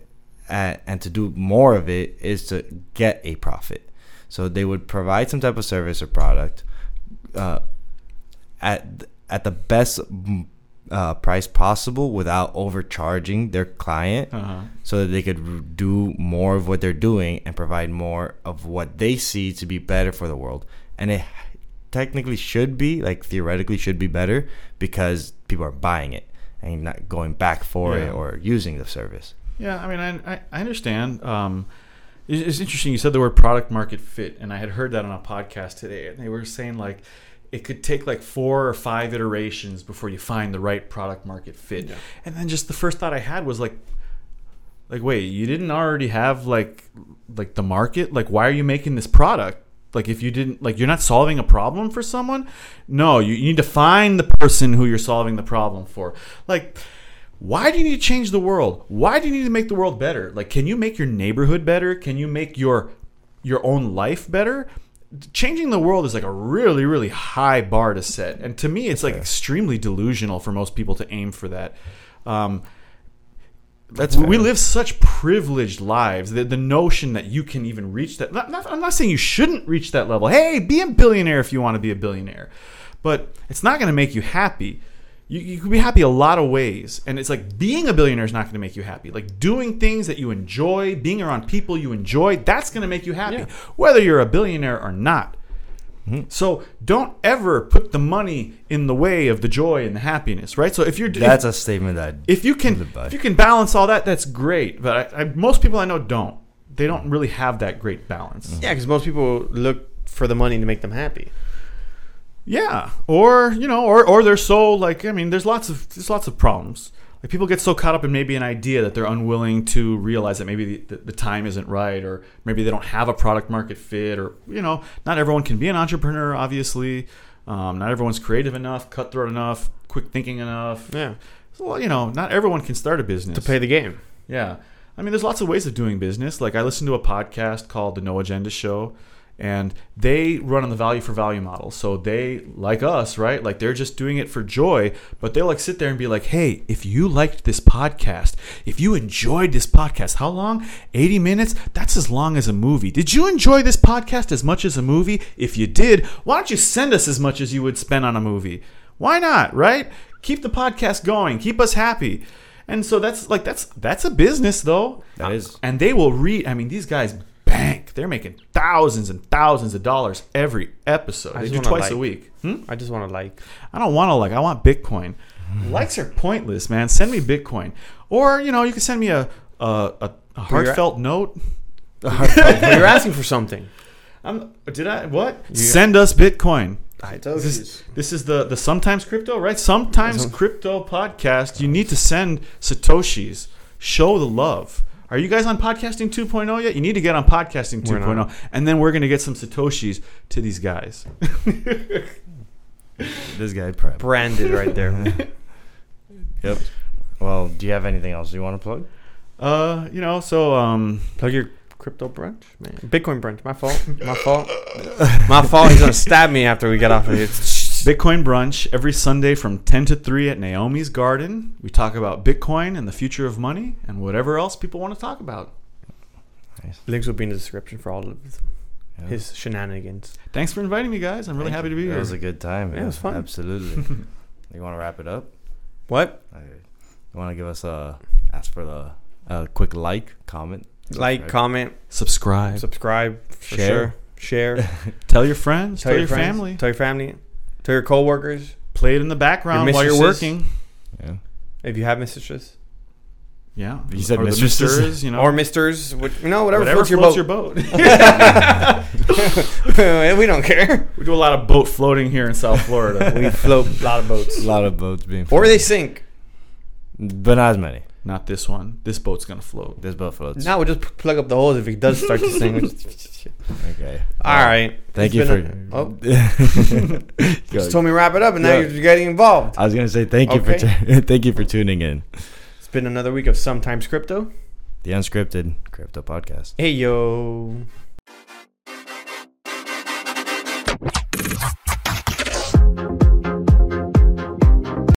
uh, and to do more of it is to get a profit. So they would provide some type of service or product uh, at at the best uh, price possible without overcharging their client, Uh-huh. so that they could do more of what they're doing and provide more of what they see to be better for the world. And it technically should be, like theoretically, should be better because people are buying it and not going back for Yeah. it or using the service. Yeah, I mean, I, I, I understand. Um, it's interesting. You said the word product market fit, and I had heard that on a podcast today, and they were saying like it could take like four or five iterations before you find the right product market fit. Yeah. And then just the first thought I had was like, like wait, you didn't already have like like the market? Like, why are you making this product? Like, if you didn't like, you're not solving a problem for someone. No, you, you need to find the person who you're solving the problem for. Like why do you need to change the world? Why do you need to make the world better? Like, can you make your neighborhood better? Can you make your your own life better? Changing the world is like a really, really high bar to set, and to me, it's like extremely delusional for most people to aim for that. Um, That's we fair. live such privileged lives that the notion that you can even reach that. Not, not, I'm not saying you shouldn't reach that level. Hey, be a billionaire if you want to be a billionaire, but it's not going to make you happy. You, you can be happy a lot of ways, and it's like being a billionaire is not going to make you happy. Like doing things that you enjoy, being around people you enjoy, that's going to make you happy, Yeah. whether you're a billionaire or not. Mm-hmm. So don't ever put the money in the way of the joy and the happiness, right? So if you're That's a statement that if you can if you can balance all that, that's great. But I, I, most people I know don't. They don't really have that great balance. Yeah, because most people look for the money to make them happy. Yeah, or you know, or or they're so like I mean, there's lots of there's lots of problems. Like people get so caught up in maybe an idea that they're unwilling to realize that maybe the, the, the time isn't right, or maybe they don't have a product market fit, or you know, not everyone can be an entrepreneur. Obviously, um, not everyone's creative enough, cutthroat enough, quick thinking enough. Yeah, So, you know, not everyone can start a business to play the game. Yeah. I mean, there's lots of ways of doing business. Like, I listen to a podcast called The No Agenda Show, and they run on the value for value model. So they, like us, right? Like, they're just doing it for joy, but they'll like sit there and be like, hey, if you liked this podcast, if you enjoyed this podcast, how long? 80 minutes? That's as long as a movie. Did you enjoy this podcast as much as a movie? If you did, why don't you send us as much as you would spend on a movie? Why not, right? Keep the podcast going, keep us happy. And so that's like that's that's a business though. That is. And they will read I mean these guys bank. They're making thousands and thousands of dollars every episode. I They do twice like- a week. Hmm? I just want to like. I don't want to like. I want Bitcoin. Likes are pointless, man. Send me Bitcoin, or you know, you can send me a a, a, a heartfelt note. But you're asking for something. I'm, did I what? You- Send us Bitcoin. I This is, this is the the sometimes crypto, right? Sometimes crypto podcast. You need to send satoshis. Show the love. Are you guys on podcasting 2.0 yet? You need to get on podcasting 2.0, and then we're gonna get some satoshis to these guys. This guy prep. branded right there. Yep. Well, do you have anything else you want to plug? Uh, you know, so um, Plug your crypto brunch, man. Bitcoin brunch. My fault. My fault. My fault. He's gonna stab me after we get off of here. Bitcoin brunch every Sunday from 10 to 3 at Naomi's Garden. We talk about Bitcoin and the future of money and whatever else people want to talk about. Links will be in the description for all of Yeah. his shenanigans. Thanks for inviting me, guys. I'm really Thank happy to be It here. It was a good time. Yeah, it was fun. Absolutely. you want to wrap it up? What? You want to give us a ask for the a quick like, comment, Like, subscribe? comment, Subscribe. subscribe, for Share. sure. Share. Tell your friends. Tell, Tell, your, your, friends, family. Tell your family. Tell your coworkers. Play it in the background Your while you're mistresses. working. Yeah. If you have mistresses Yeah. You said Or the mistresses? misters, you know. or misters, what, you know, whatever, whatever floats your boat. floats your boat. we don't care. we do a lot of boat floating here in South Florida. We float a lot of boats, A lot of boats being, or they sink. but not as many. Not this one. This boat's gonna float. This boat floats. Now we'll just p- plug up the holes if it does start to sink. We'll just- Okay. All right. Thank It's you for. been a- oh, Go. just told me to wrap it up, and now Yeah. you're getting involved. I was gonna say thank you for Okay. thank you for tuning in. It's been another week of sometimes crypto. The unscripted crypto podcast. Hey yo.